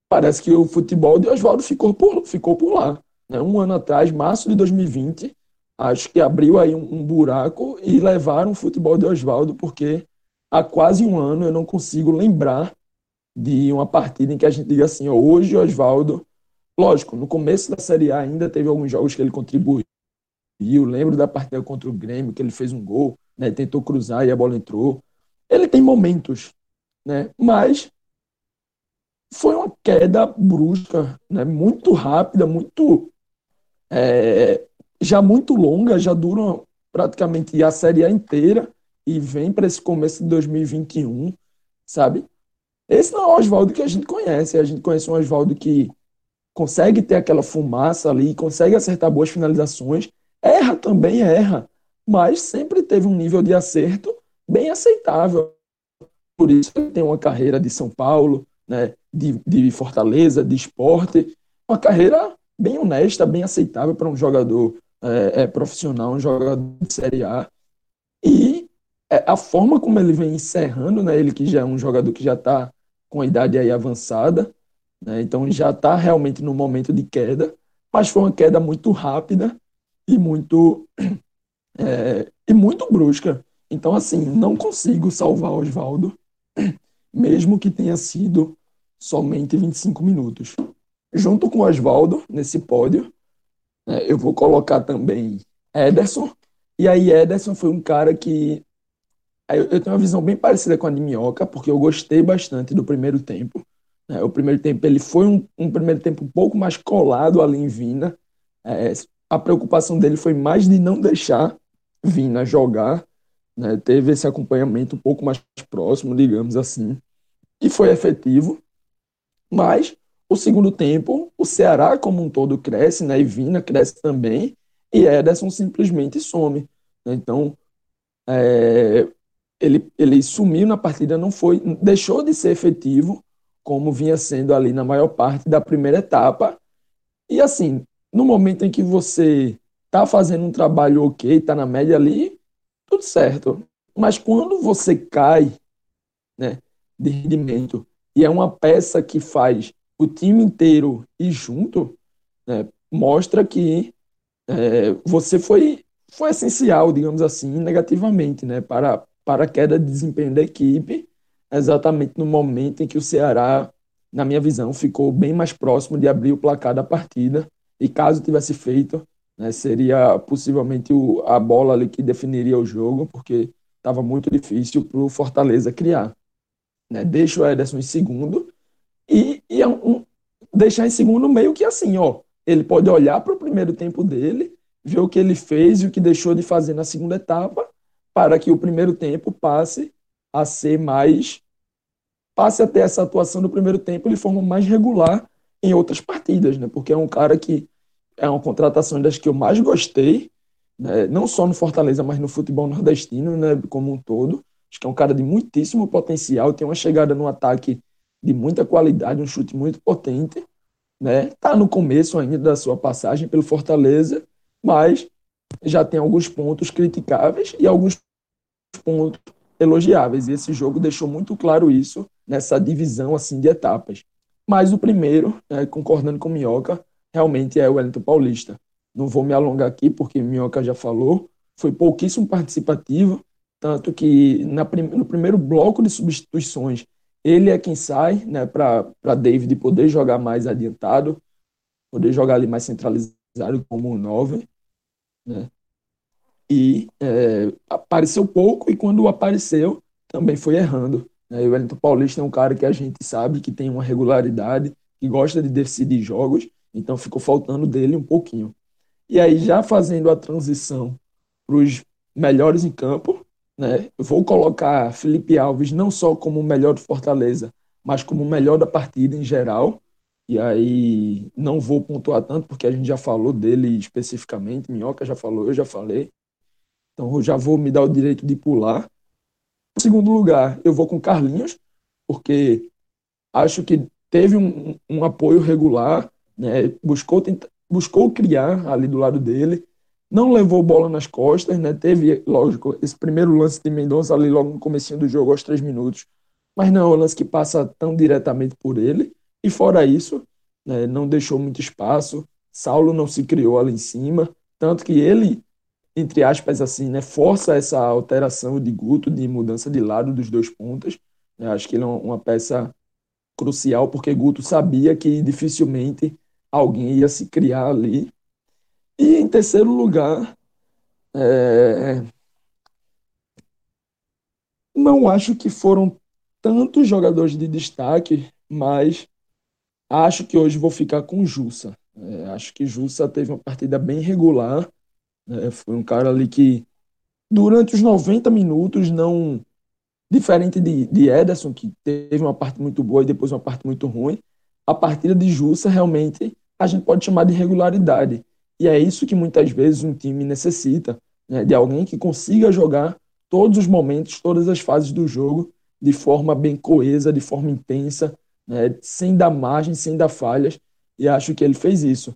parece que o futebol de Oswaldo ficou por, ficou por lá. Né? Um ano atrás, março de 2020, acho que abriu aí um, um buraco e levaram o futebol de Oswaldo, porque há quase um ano eu não consigo lembrar de uma partida em que a gente diga assim, ó, hoje Oswaldo, lógico, no começo da Série A ainda teve alguns jogos que ele contribuiu, eu lembro da partida contra o Grêmio, que ele fez um gol, né, tentou cruzar e a bola entrou. Ele tem momentos, né, mas foi uma queda brusca, né, muito rápida, muito é, já muito longa, já dura praticamente a Série A inteira e vem para esse começo de 2021 sabe? Esse não é o Oswaldo que a gente conhece. A gente conhece um Oswaldo que consegue ter aquela fumaça ali, consegue acertar boas finalizações, erra também, erra, mas sempre teve um nível de acerto bem aceitável. Por isso ele tem uma carreira de São Paulo, né, de, de Fortaleza, de esporte, uma carreira bem honesta, bem aceitável para um jogador é, é, profissional, um jogador de Série A. E é, a forma como ele vem encerrando, né, ele que já é um jogador que já está com a idade aí avançada, né? Então já está realmente no momento de queda, mas foi uma queda muito rápida e muito é, e muito brusca. Então assim não consigo salvar Oswaldo, mesmo que tenha sido somente 25 minutos. Junto com Oswaldo nesse pódio, né, eu vou colocar também Ederson. E aí Ederson foi um cara que eu tenho uma visão bem parecida com a de Minhoca, porque eu gostei bastante do primeiro tempo. É, o primeiro tempo ele foi um, um, primeiro tempo um pouco mais colado ali em Vina. É, a preocupação dele foi mais de não deixar Vina jogar. Né? Teve esse acompanhamento um pouco mais próximo, digamos assim, e foi efetivo. Mas o segundo tempo, o Ceará como um todo cresce, né? e Vina cresce também, e Ederson simplesmente some. Então, é, ele, ele sumiu na partida, não foi, deixou de ser efetivo como vinha sendo ali na maior parte da primeira etapa. E assim, no momento em que você está fazendo um trabalho ok, está na média ali, tudo certo. Mas quando você cai né, de rendimento e é uma peça que faz o time inteiro ir junto, né, mostra que é, você foi, foi essencial, digamos assim, negativamente, né, para, para a queda de desempenho da equipe exatamente no momento em que o Ceará, na minha visão, ficou bem mais próximo de abrir o placar da partida. E caso tivesse feito, né, seria possivelmente o, a bola ali que definiria o jogo, porque estava muito difícil para o Fortaleza criar. Né? Deixa o Ederson em segundo e, e é um, deixar em segundo meio que assim, ó, ele pode olhar para o primeiro tempo dele, ver o que ele fez e o que deixou de fazer na segunda etapa, para que o primeiro tempo passe a ser mais. passe a ter essa atuação no primeiro tempo de forma mais regular em outras partidas, né? Porque é um cara que é uma contratação das que eu mais gostei, né? não só no Fortaleza, mas no futebol nordestino, né? Como um todo. Acho que é um cara de muitíssimo potencial, tem uma chegada no ataque de muita qualidade, um chute muito potente, né? Tá no começo ainda da sua passagem pelo Fortaleza, mas já tem alguns pontos criticáveis e alguns pontos elogiáveis. E esse jogo deixou muito claro isso nessa divisão assim de etapas. Mas o primeiro, né, concordando com Minhoca, realmente é o Wellington Paulista. Não vou me alongar aqui porque Minhoca já falou, foi pouquíssimo participativo, tanto que na, no primeiro bloco de substituições ele é quem sai né, para David poder jogar mais adiantado, poder jogar ali mais centralizado como um 9. Né? e é, apareceu pouco e quando apareceu também foi errando. Né? O Wellington Paulista é um cara que a gente sabe que tem uma regularidade, que gosta de decidir jogos, então ficou faltando dele um pouquinho. E aí já fazendo a transição para os melhores em campo, né? Eu vou colocar Felipe Alves não só como o melhor do Fortaleza, mas como o melhor da partida em geral. E aí não vou pontuar tanto porque a gente já falou dele especificamente, Minhoca já falou, eu já falei. Então eu já vou me dar o direito de pular. Em segundo lugar, eu vou com Carlinhos, porque acho que teve um, um apoio regular, né? buscou, buscou criar ali do lado dele, não levou bola nas costas, né? teve, lógico, esse primeiro lance de Mendonça ali logo no começo do jogo, aos três minutos, mas não é um lance que passa tão diretamente por ele, e fora isso, né, não deixou muito espaço, Saulo não se criou ali em cima, tanto que ele entre aspas, assim, né, força essa alteração de Guto, de mudança de lado dos dois pontas. Eu acho que ele é uma peça crucial, porque Guto sabia que dificilmente alguém ia se criar ali. E em terceiro lugar, é... não acho que foram tantos jogadores de destaque, mas acho que hoje vou ficar com Jussa. É, acho que Jussa teve uma partida bem regular é, foi um cara ali que, durante os 90 minutos, não Diferente de, de Ederson, que teve uma parte muito boa e depois uma parte muito ruim, a partida de Jussa realmente a gente pode chamar de regularidade. E é isso que muitas vezes um time necessita, né, de alguém que consiga jogar todos os momentos, todas as fases do jogo de forma bem coesa, de forma intensa, né, sem dar margem, sem dar falhas, e acho que ele fez isso.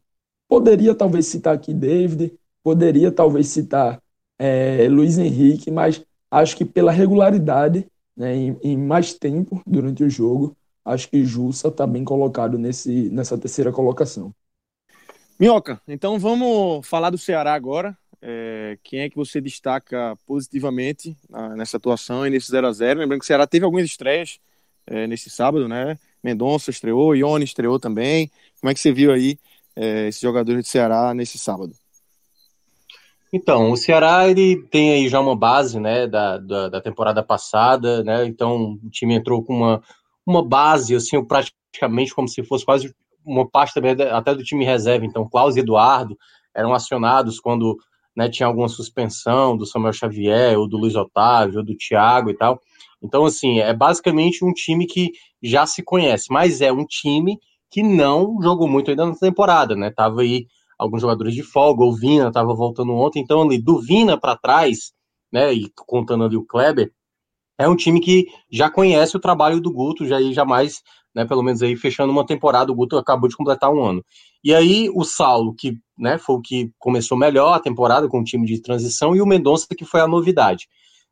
Poderia talvez citar aqui David, poderia talvez citar é, Luiz Henrique, mas acho que pela regularidade, né, em, em, mais tempo durante o jogo, acho que Jussa está bem colocado nesse, nessa terceira colocação. Minhoca, então vamos falar do Ceará agora. É, quem é que você destaca positivamente nessa atuação e nesse 0 a 0 Lembrando que o Ceará teve algumas estreias é, nesse sábado, né? Mendonça estreou, Ione estreou também. Como é que você viu aí é, esses jogadores do Ceará nesse sábado? Então, o Ceará ele tem aí já uma base, né, da, da, da, temporada passada, né, então o time entrou com uma, uma base, assim, praticamente como se fosse quase uma parte também até do time reserva, então Klaus e Eduardo eram acionados quando né, tinha alguma suspensão do Samuel Xavier, ou do Luiz Otávio, ou do Thiago e tal, então, assim, é basicamente um time que já se conhece, mas é um time que não jogou muito ainda na temporada, né? Tava aí alguns jogadores de folga, o Vina estava voltando ontem, então ali do Vina para trás, né? E contando ali o Kleber, é um time que já conhece o trabalho do Guto, já jamais, né? Pelo menos aí fechando uma temporada, o Guto acabou de completar um ano. E aí o Saulo, que né, foi o que começou melhor a temporada com o time de transição, e o Mendonça, que foi a novidade.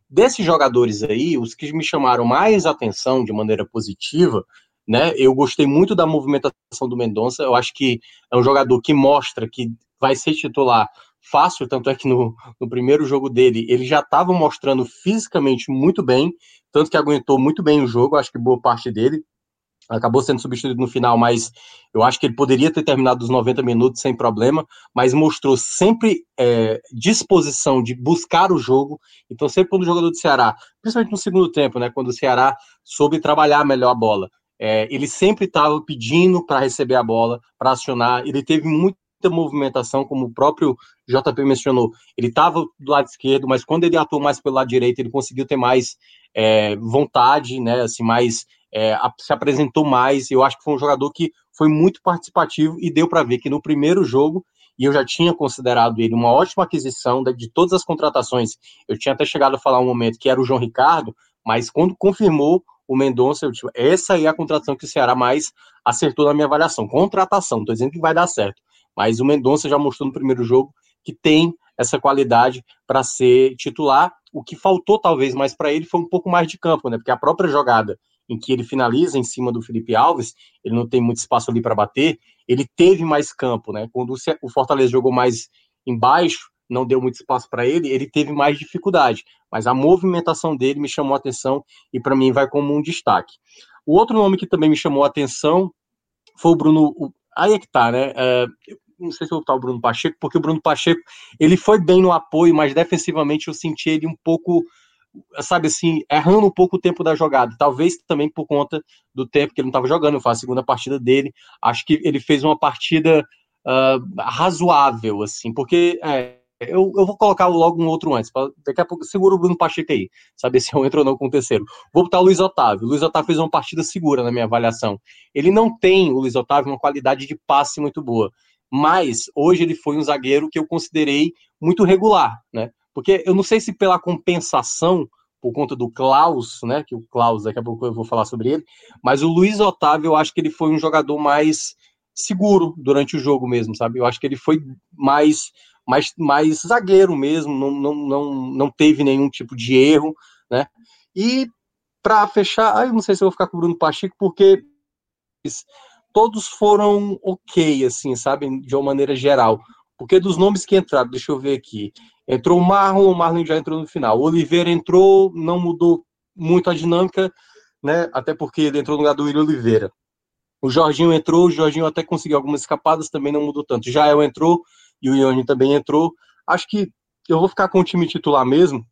Desses jogadores aí, os que me chamaram mais atenção de maneira positiva, né? Eu gostei muito da movimentação do Mendonça. Eu acho que é um jogador que mostra que vai ser titular fácil, tanto é que no, no primeiro jogo dele ele já estava mostrando fisicamente muito bem, tanto que aguentou muito bem o jogo, acho que boa parte dele acabou sendo substituído no final, mas eu acho que ele poderia ter terminado os 90 minutos sem problema, mas mostrou sempre é, disposição de buscar o jogo. Então, sempre quando o jogador do Ceará, principalmente no segundo tempo, né, quando o Ceará soube trabalhar melhor a bola, é, ele sempre estava pedindo para receber a bola, para acionar. Ele teve muita movimentação, como o próprio JP mencionou. Ele estava do lado esquerdo, mas quando ele atuou mais pelo lado direito, ele conseguiu ter mais é, vontade, né, assim, mais é, se apresentou mais. Eu acho que foi um jogador que foi muito participativo e deu para ver que no primeiro jogo, e eu já tinha considerado ele uma ótima aquisição de, de todas as contratações. Eu tinha até chegado a falar um momento que era o João Ricardo, mas quando confirmou o Mendonça, essa aí é a contratação que o Ceará mais acertou na minha avaliação. Contratação, estou dizendo que vai dar certo. Mas o Mendonça já mostrou no primeiro jogo que tem essa qualidade para ser titular. O que faltou, talvez, mais para ele foi um pouco mais de campo, né? Porque a própria jogada em que ele finaliza em cima do Felipe Alves, ele não tem muito espaço ali para bater, ele teve mais campo, né? Quando o Fortaleza jogou mais embaixo, não deu muito espaço para ele, ele teve mais dificuldade. Mas a movimentação dele me chamou a atenção e para mim vai como um destaque. O outro nome que também me chamou a atenção foi o Bruno. Aí é que tá, né? É, não sei se eu vou botar o Bruno Pacheco, porque o Bruno Pacheco ele foi bem no apoio, mas defensivamente eu senti ele um pouco sabe assim, errando um pouco o tempo da jogada. Talvez também por conta do tempo que ele não estava jogando. Eu faço a segunda partida dele. Acho que ele fez uma partida uh, razoável, assim, porque é, eu, eu vou colocar logo um outro antes. Pra, daqui a pouco, segura o Bruno Pacheco aí, saber se eu entro ou não com o terceiro. Vou botar o Luiz Otávio. O Luiz Otávio fez uma partida segura na minha avaliação. Ele não tem, o Luiz Otávio, uma qualidade de passe muito boa. Mas hoje ele foi um zagueiro que eu considerei muito regular, né? Porque eu não sei se pela compensação, por conta do Klaus, né? Que o Klaus, daqui a pouco eu vou falar sobre ele, mas o Luiz Otávio, eu acho que ele foi um jogador mais seguro durante o jogo mesmo, sabe? Eu acho que ele foi mais mais, mais zagueiro mesmo, não, não, não, não teve nenhum tipo de erro, né? E para fechar, eu não sei se vou ficar com o Bruno Pacheco, porque todos foram ok, assim, sabe? De uma maneira geral. Porque dos nomes que entraram, deixa eu ver aqui. Entrou o Marlon, o Marlon já entrou no final. O Oliveira entrou, não mudou muito a dinâmica, né? Até porque ele entrou no lugar do William Oliveira. O Jorginho entrou, o Jorginho até conseguiu algumas escapadas, também não mudou tanto. Jael entrou e o Ione também entrou. Acho que eu vou ficar com o time titular mesmo,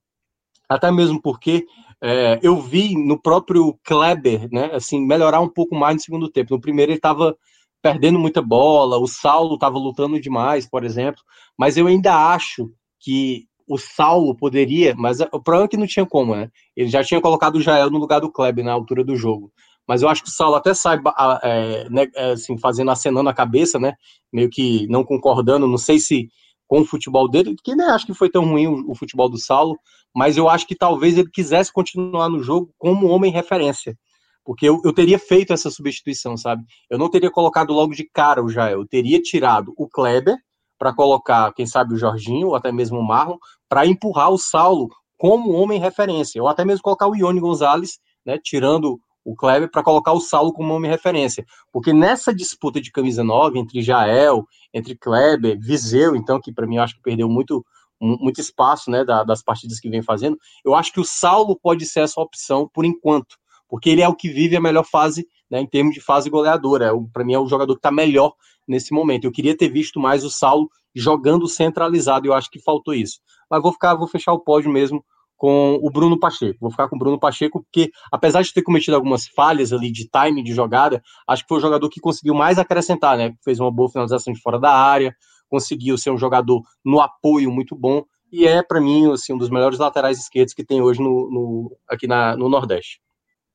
até mesmo porque é, eu vi no próprio Kleber, né, assim, melhorar um pouco mais no segundo tempo. No primeiro ele estava perdendo muita bola, o Saulo estava lutando demais, por exemplo, mas eu ainda acho que o Saulo poderia, mas o problema é que não tinha como, né? Ele já tinha colocado o Jael no lugar do Kleber na altura do jogo. Mas eu acho que o Saulo até sai é, né, é, assim, fazendo, acenando a cabeça, né? Meio que não concordando, não sei se com o futebol dele, que nem acho que foi tão ruim o, o futebol do Saulo, mas eu acho que talvez ele quisesse continuar no jogo como homem referência. Porque eu, eu teria feito essa substituição, sabe? Eu não teria colocado logo de cara o Jael, eu teria tirado o Kleber para colocar, quem sabe, o Jorginho, ou até mesmo o Marlon, para empurrar o Saulo como homem referência, ou até mesmo colocar o Ione Gonzalez, né, tirando o Kleber, para colocar o Saulo como homem referência. Porque nessa disputa de camisa 9, entre Jael, entre Kleber, Viseu, então, que para mim eu acho que perdeu muito, muito espaço né, das partidas que vem fazendo, eu acho que o Saulo pode ser essa opção por enquanto, porque ele é o que vive a melhor fase né, em termos de fase goleadora. É para mim é o jogador que está melhor nesse momento. Eu queria ter visto mais o Saulo jogando centralizado, eu acho que faltou isso. Mas vou ficar, vou fechar o pódio mesmo com o Bruno Pacheco. Vou ficar com o Bruno Pacheco, porque apesar de ter cometido algumas falhas ali de time de jogada, acho que foi o jogador que conseguiu mais acrescentar, né? Fez uma boa finalização de fora da área, conseguiu ser um jogador no apoio muito bom, e é, para mim, assim, um dos melhores laterais esquerdos que tem hoje no, no aqui na, no Nordeste.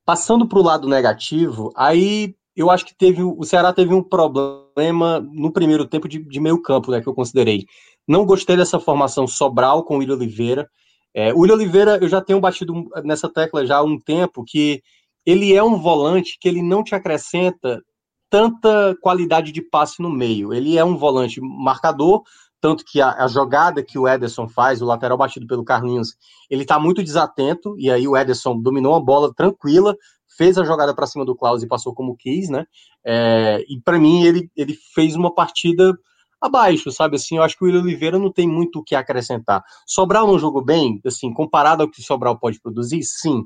Passando para o lado negativo, aí eu acho que teve o Ceará teve um problema no primeiro tempo de, de meio campo, né, que eu considerei. Não gostei dessa formação Sobral com o William Oliveira. É, o William Oliveira, eu já tenho batido nessa tecla já há um tempo, que ele é um volante que ele não te acrescenta tanta qualidade de passe no meio. Ele é um volante marcador, tanto que a, a, jogada que o Ederson faz, o lateral batido pelo Carlinhos, ele está muito desatento, e aí o Ederson dominou a bola tranquila, fez a jogada para cima do Klaus e passou como quis, né? É, e para mim ele, ele fez uma partida abaixo, sabe? Assim, eu acho que o William Oliveira não tem muito o que acrescentar. Sobral não jogou bem, assim, comparado ao que o Sobral pode produzir, sim.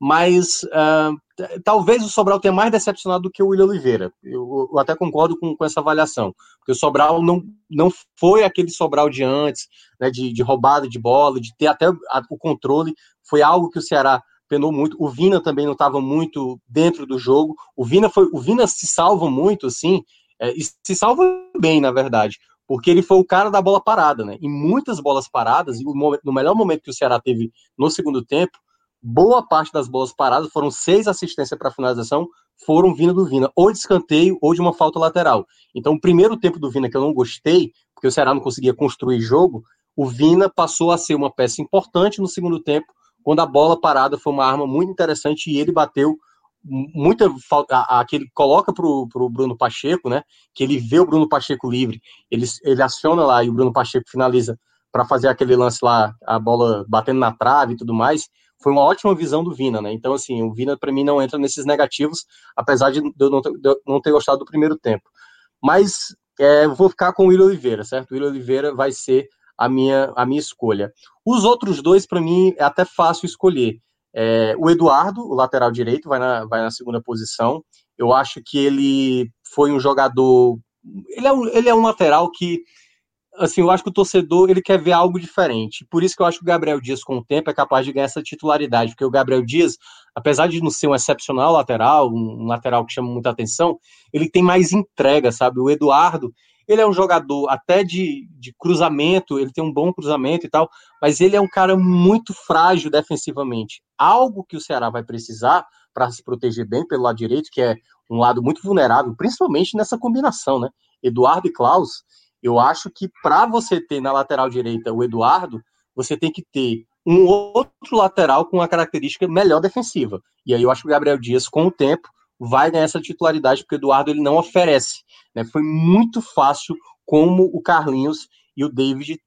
Mas uh, talvez o Sobral tenha mais decepcionado do que o William Oliveira. Eu, eu, até concordo com, com essa avaliação. Porque o Sobral não, não foi aquele Sobral de antes, né, de, de roubada de bola, de ter até o controle. Foi algo que o Ceará penou muito. O Vina também não estava muito dentro do jogo. O Vina foi, o Vina se salva muito, assim, é, e se salva bem, na verdade, porque ele foi o cara da bola parada, né? E muitas bolas paradas, e no melhor momento que o Ceará teve no segundo tempo, boa parte das bolas paradas, foram seis assistências para finalização, foram vindo do Vina, ou de escanteio ou de uma falta lateral. Então, o primeiro tempo do Vina que eu não gostei, porque o Ceará não conseguia construir jogo, o Vina passou a ser uma peça importante no segundo tempo, quando a bola parada foi uma arma muito interessante e ele bateu muita falta, que ele coloca pro, pro Bruno Pacheco, né? Que ele vê o Bruno Pacheco livre, ele, ele aciona lá e o Bruno Pacheco finaliza para fazer aquele lance lá, a bola batendo na trave e tudo mais. Foi uma ótima visão do Vina, né? Então, assim, o Vina para mim não entra nesses negativos, apesar de eu não ter, eu não ter gostado do primeiro tempo. Mas é, vou ficar com o Will Oliveira, certo? O Will Oliveira vai ser a minha, a minha escolha. Os outros dois, para mim, é até fácil escolher. É, o Eduardo, o lateral direito, vai na, vai na segunda posição. Eu acho que ele foi um jogador. Ele é um, ele é um lateral que, assim, eu acho que o torcedor ele quer ver algo diferente. Por isso que eu acho que o Gabriel Dias, com o tempo, é capaz de ganhar essa titularidade, porque o Gabriel Dias, apesar de não ser um excepcional lateral, um lateral que chama muita atenção, ele tem mais entrega, sabe? O Eduardo, ele é um jogador até de, de cruzamento, ele tem um bom cruzamento e tal, mas ele é um cara muito frágil defensivamente. Algo que o Ceará vai precisar para se proteger bem pelo lado direito, que é um lado muito vulnerável, principalmente nessa combinação, né? Eduardo e Klaus, eu acho que para você ter na lateral direita o Eduardo, você tem que ter um outro lateral com uma característica melhor defensiva. E aí eu acho que o Gabriel Dias, com o tempo, vai ganhar essa titularidade, porque o Eduardo ele não oferece. Né? Foi muito fácil como o Carlinhos e o David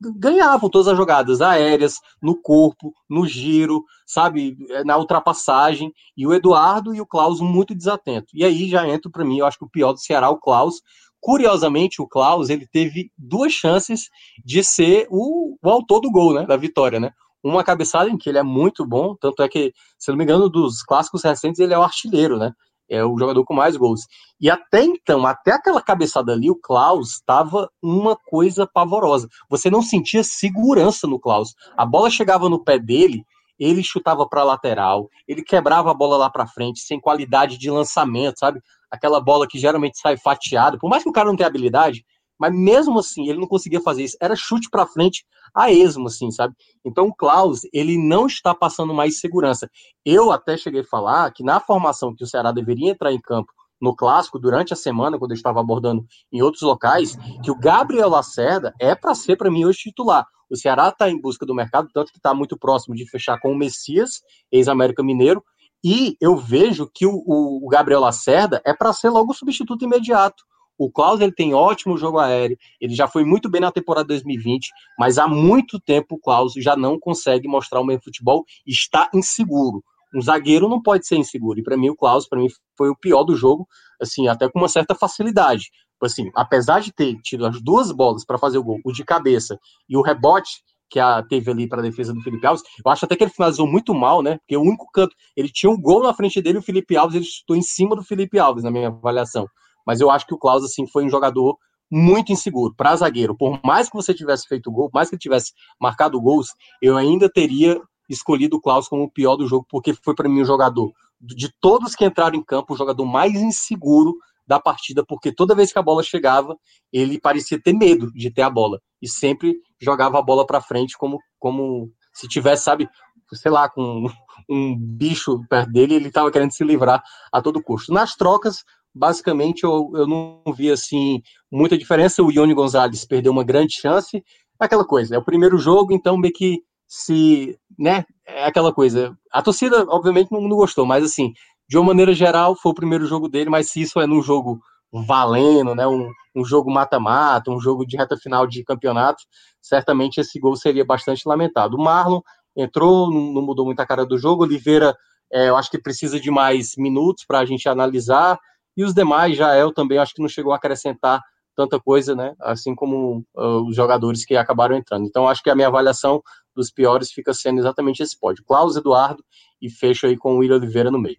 ganhavam todas as jogadas aéreas, no corpo, no giro, sabe, na ultrapassagem, e o Eduardo e o Klaus muito desatento. E aí já entra para mim, eu acho que o pior do Ceará, o Klaus. Curiosamente, o Klaus, ele teve duas chances de ser o, o autor do gol, né, da vitória, né? Uma cabeçada em que ele é muito bom, tanto é que, se não me engano, dos clássicos recentes, ele é o artilheiro, né? é o jogador com mais gols. E até então, até aquela cabeçada ali, o Klaus estava uma coisa pavorosa. Você não sentia segurança no Klaus. A bola chegava no pé dele, ele chutava para lateral, ele quebrava a bola lá para frente, sem qualidade de lançamento, sabe? Aquela bola que geralmente sai fatiada. Por mais que o cara não tenha habilidade, mas mesmo assim ele não conseguia fazer isso. Era chute para frente a esmo, assim, sabe? Então o Klaus, ele não está passando mais segurança. Eu até cheguei a falar que na formação que o Ceará deveria entrar em campo no clássico durante a semana, quando eu estava abordando em outros locais, que o Gabriel Lacerda é para ser, para mim, hoje titular. O Ceará está em busca do mercado, tanto que está muito próximo de fechar com o Messias, ex-América Mineiro, e eu vejo que o, o Gabriel Lacerda é para ser logo o substituto imediato. O Klaus ele tem ótimo jogo aéreo, ele já foi muito bem na temporada 2020, mas há muito tempo o Klaus já não consegue mostrar o mesmo futebol está inseguro. Um zagueiro não pode ser inseguro. E para mim o Klaus para mim foi o pior do jogo, assim, até com uma certa facilidade. Assim, apesar de ter tido as duas bolas para fazer o gol, o de cabeça e o rebote que a teve ali para a defesa do Felipe Alves, eu acho até que ele finalizou muito mal, né? Porque o único canto, ele tinha um gol na frente dele, o Felipe Alves, ele estou em cima do Felipe Alves na minha avaliação. Mas eu acho que o Klaus assim foi um jogador muito inseguro para zagueiro. Por mais que você tivesse feito gol, mais que ele tivesse marcado gols, eu ainda teria escolhido o Klaus como o pior do jogo, porque foi para mim o jogador de todos que entraram em campo, o jogador mais inseguro da partida, porque toda vez que a bola chegava, ele parecia ter medo de ter a bola e sempre jogava a bola para frente como, como se tivesse, sabe, sei lá, com um bicho perto dele, ele estava querendo se livrar a todo custo. Nas trocas, basicamente, eu, eu não vi assim muita diferença. O Ione Gonzalez perdeu uma grande chance. Aquela coisa, é o primeiro jogo, então meio que se, né, é aquela coisa. A torcida, obviamente, não, não gostou, mas assim, de uma maneira geral, foi o primeiro jogo dele, mas se isso é num jogo valendo, né, um, um jogo mata-mata, um jogo de reta final de campeonato, certamente esse gol seria bastante lamentado. O Marlon entrou, não, não mudou muito a cara do jogo, Oliveira, é, eu acho que precisa de mais minutos para a gente analisar, e os demais, Jael também, acho que não chegou a acrescentar tanta coisa, né, assim como uh, os jogadores que acabaram entrando. Então, acho que a minha avaliação dos piores fica sendo exatamente esse pódio. Klaus Eduardo e fecho aí com o William Oliveira no meio.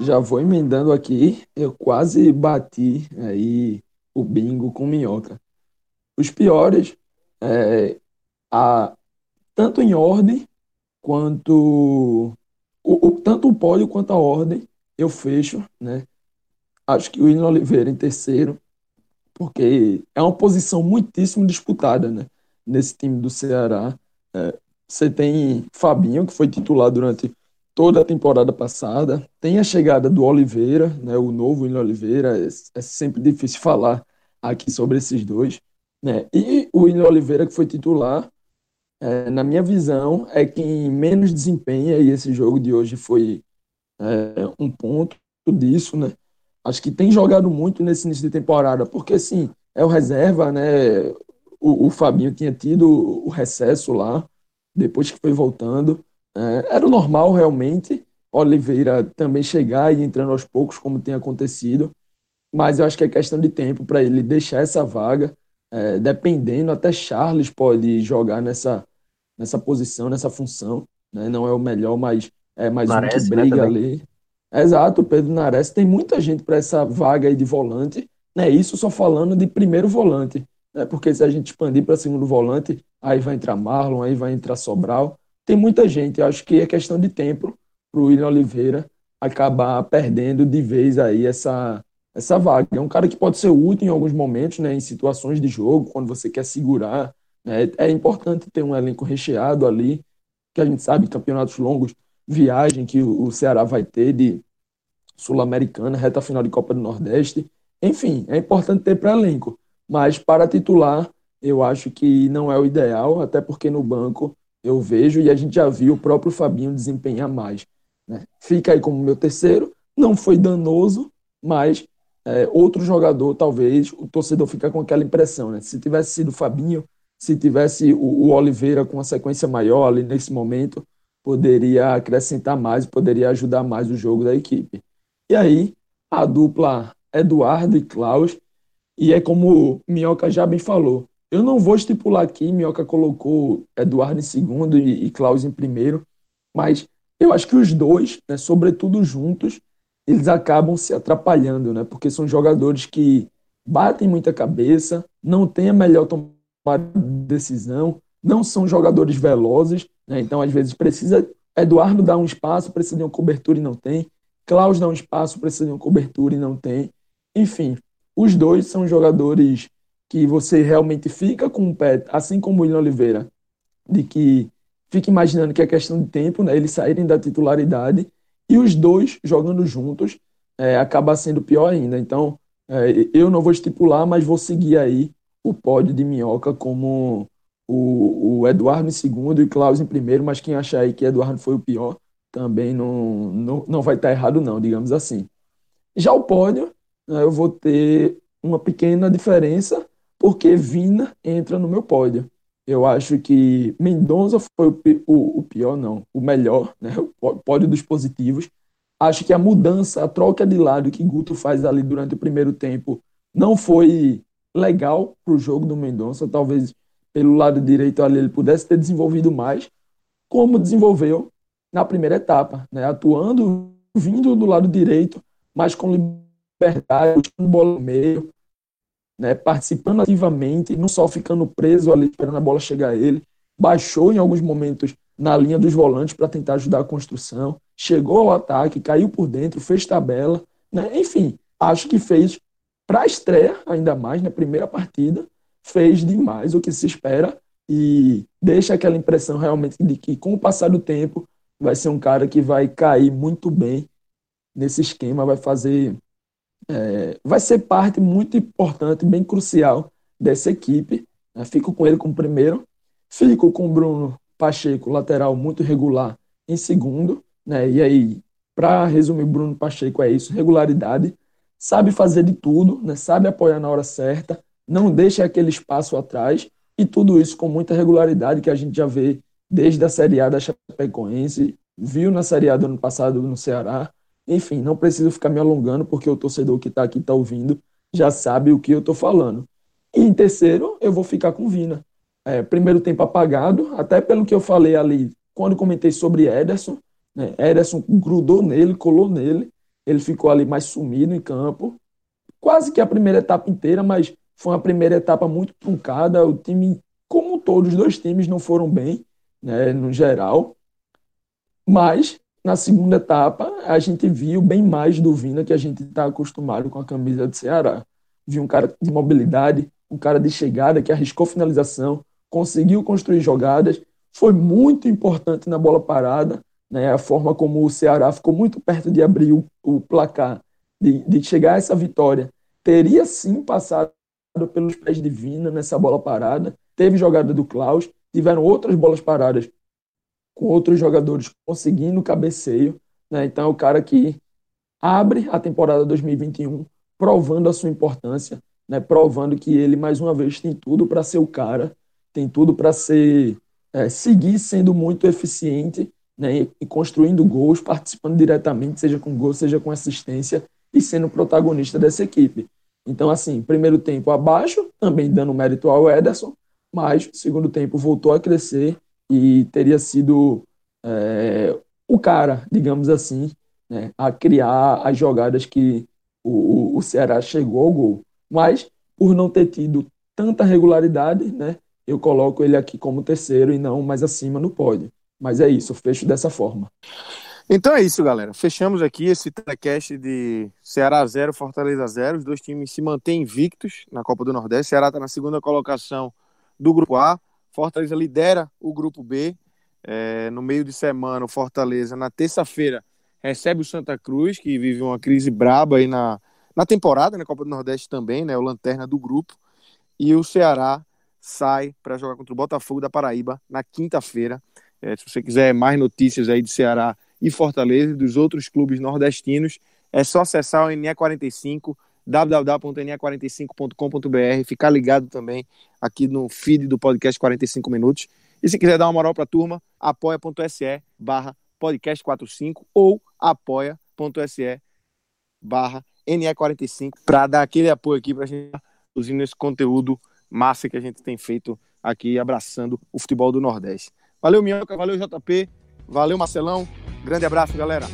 Já vou emendando aqui, eu quase bati aí o bingo com minhoca. Os piores, é, a, tanto em ordem quanto o, o, tanto o pódio quanto a ordem eu fecho, né? Acho que o William Oliveira em terceiro, porque é uma posição muitíssimo disputada, né? Nesse time do Ceará. É, você tem Fabinho, que foi titular durante toda a temporada passada. Tem a chegada do Oliveira, né, o novo William Oliveira. É, é sempre difícil falar aqui sobre esses dois. Né? E o William Oliveira, que foi titular, é, na minha visão, é quem menos desempenha, e esse jogo de hoje foi é, um ponto disso, né? Acho que tem jogado muito nesse início de temporada, porque, assim, é o reserva, né? O, o Fabinho tinha tido o recesso lá, depois que foi voltando. É, era o normal, realmente, Oliveira também chegar e entrando aos poucos, como tem acontecido. Mas eu acho que é questão de tempo para ele deixar essa vaga. É, dependendo, até Charles pode jogar nessa, nessa posição, nessa função. Né? Não é o melhor, mas é mais Nares, um que né, briga né, ali. Exato, Pedro Nares. Tem muita gente para essa vaga aí de volante. Né? Isso só falando de primeiro volante. Né? Porque se a gente expandir para segundo volante, aí vai entrar Marlon, aí vai entrar Sobral tem muita gente. Eu acho que é questão de tempo para o William Oliveira acabar perdendo de vez aí essa, essa vaga. É um cara que pode ser útil em alguns momentos, né, em situações de jogo, quando você quer segurar. Né, é importante ter um elenco recheado ali, que a gente sabe, campeonatos longos, viagem que o Ceará vai ter de Sul-Americana, reta final de Copa do Nordeste. Enfim, é importante ter para elenco. Mas para titular, eu acho que não é o ideal, até porque no banco eu vejo e a gente já viu o próprio Fabinho desempenhar mais. Né? Fica aí como meu terceiro, não foi danoso, mas é, outro jogador, talvez, o torcedor fica com aquela impressão, né? Se tivesse sido Fabinho, se tivesse o, o Oliveira com uma sequência maior ali nesse momento, poderia acrescentar mais, poderia ajudar mais o jogo da equipe. E aí, a dupla Eduardo e Klaus, e é como o Minhoca já bem falou, eu não vou estipular aqui, Minhoca colocou Eduardo em segundo e, e Klaus em primeiro, mas eu acho que os dois, né, sobretudo juntos, eles acabam se atrapalhando, né? Porque são jogadores que batem muita cabeça, não têm a melhor tomada de decisão, não são jogadores velozes, né? Então, às vezes, precisa. Eduardo dá um espaço, precisa de uma cobertura e não tem. Klaus dá um espaço, precisa de uma cobertura e não tem. Enfim, Os dois são jogadores que você realmente fica com o pé, assim como o William Oliveira, de que fica imaginando que é questão de tempo, né, eles saírem da titularidade e os dois jogando juntos é, acaba sendo pior ainda. Então, é, eu não vou estipular, mas vou seguir aí o pódio de Minhoca como o, o Eduardo em segundo e Klaus em primeiro, mas quem achar aí que Eduardo foi o pior também não, não, não vai estar errado não, digamos assim. Já o pódio, né, eu vou ter uma pequena diferença, porque Vina entra no meu pódio. Eu acho que Mendonça foi o, o, o, pior, não, o melhor, né? o pódio dos positivos. Acho que a mudança, a troca de lado que Guto faz ali durante o primeiro tempo não foi legal para o jogo do Mendonça. Talvez pelo lado direito ali ele pudesse ter desenvolvido mais, como desenvolveu na primeira etapa, né? atuando, vindo do lado direito, mas com liberdade, buscando bola no meio, né, participando ativamente, não só ficando preso ali esperando a bola chegar a ele, baixou em alguns momentos na linha dos volantes para tentar ajudar a construção, chegou ao ataque, caiu por dentro, fez tabela, né? enfim, acho que fez para a estreia, ainda mais na primeira partida, fez demais o que se espera e deixa aquela impressão realmente de que com o passar do tempo vai ser um cara que vai cair muito bem nesse esquema, vai fazer é, vai ser parte muito importante, bem crucial dessa equipe. Né? Fico com ele como primeiro, fico com o Bruno Pacheco, lateral muito regular, em segundo. Né? E aí, para resumir, Bruno Pacheco é isso: regularidade, sabe fazer de tudo, né? sabe apoiar na hora certa, não deixa aquele espaço atrás, e tudo isso com muita regularidade que a gente já vê desde a Série A da Chapecoense, viu na Série A do ano passado no Ceará, enfim, não preciso ficar me alongando, porque o torcedor que está aqui, está ouvindo, já sabe o que eu estou falando. E em terceiro, eu vou ficar com Vina. É, primeiro tempo apagado, até pelo que eu falei ali, quando comentei sobre Ederson, né, Ederson grudou nele, colou nele, ele ficou ali mais sumido em campo, quase que a primeira etapa inteira, mas foi uma primeira etapa muito truncada, o time, como todos os dois times não foram bem, né, no geral, mas na segunda etapa, a gente viu bem mais do Vina que a gente está acostumado com a camisa do Ceará. Viu um cara de mobilidade, um cara de chegada que arriscou finalização, conseguiu construir jogadas, foi muito importante na bola parada, né? a forma como o Ceará ficou muito perto de abrir o, o placar, de, de chegar a essa vitória. Teria sim passado pelos pés de Vina nessa bola parada. Teve jogada do Klaus, tiveram outras bolas paradas com outros jogadores conseguindo cabeceio. Né? Então é o cara que abre a temporada 2021 provando a sua importância, né? provando que ele, mais uma vez, tem tudo para ser o cara, tem tudo para ser é, seguir sendo muito eficiente né? e construindo gols, participando diretamente, seja com gol, seja com assistência, e sendo protagonista dessa equipe. Então, assim, primeiro tempo abaixo, também dando mérito ao Ederson, mas segundo tempo voltou a crescer e teria sido é, o cara, digamos assim, né, a criar as jogadas que o, o Ceará chegou ao gol. Mas, por não ter tido tanta regularidade, né, eu coloco ele aqui como terceiro e não mais acima no pódio. Mas é isso, fecho dessa forma. Então é isso, galera. Fechamos aqui esse telecast de Ceará 0, Fortaleza 0. Os dois times se mantêm invictos na Copa do Nordeste. Ceará está na segunda colocação do Grupo A. Fortaleza lidera o grupo B. É, no meio de semana, o Fortaleza, na terça-feira, recebe o Santa Cruz, que vive uma crise braba aí na, na temporada, na né? Copa do Nordeste também, né? O lanterna do grupo. E o Ceará sai para jogar contra o Botafogo da Paraíba na quinta-feira. É, se você quiser mais notícias aí de Ceará e Fortaleza e dos outros clubes nordestinos, é só acessar o NE45 www.ne45.com.br, ficar ligado também aqui no feed do podcast 45 minutos. E se quiser dar uma moral para a turma, apoia.se barra podcast45 ou apoia.se barra NE45 para dar aquele apoio aqui para a gente produzindo esse conteúdo massa que a gente tem feito aqui, abraçando o futebol do Nordeste. Valeu, Minhoca, valeu, JP, valeu, Marcelão. Grande abraço, galera.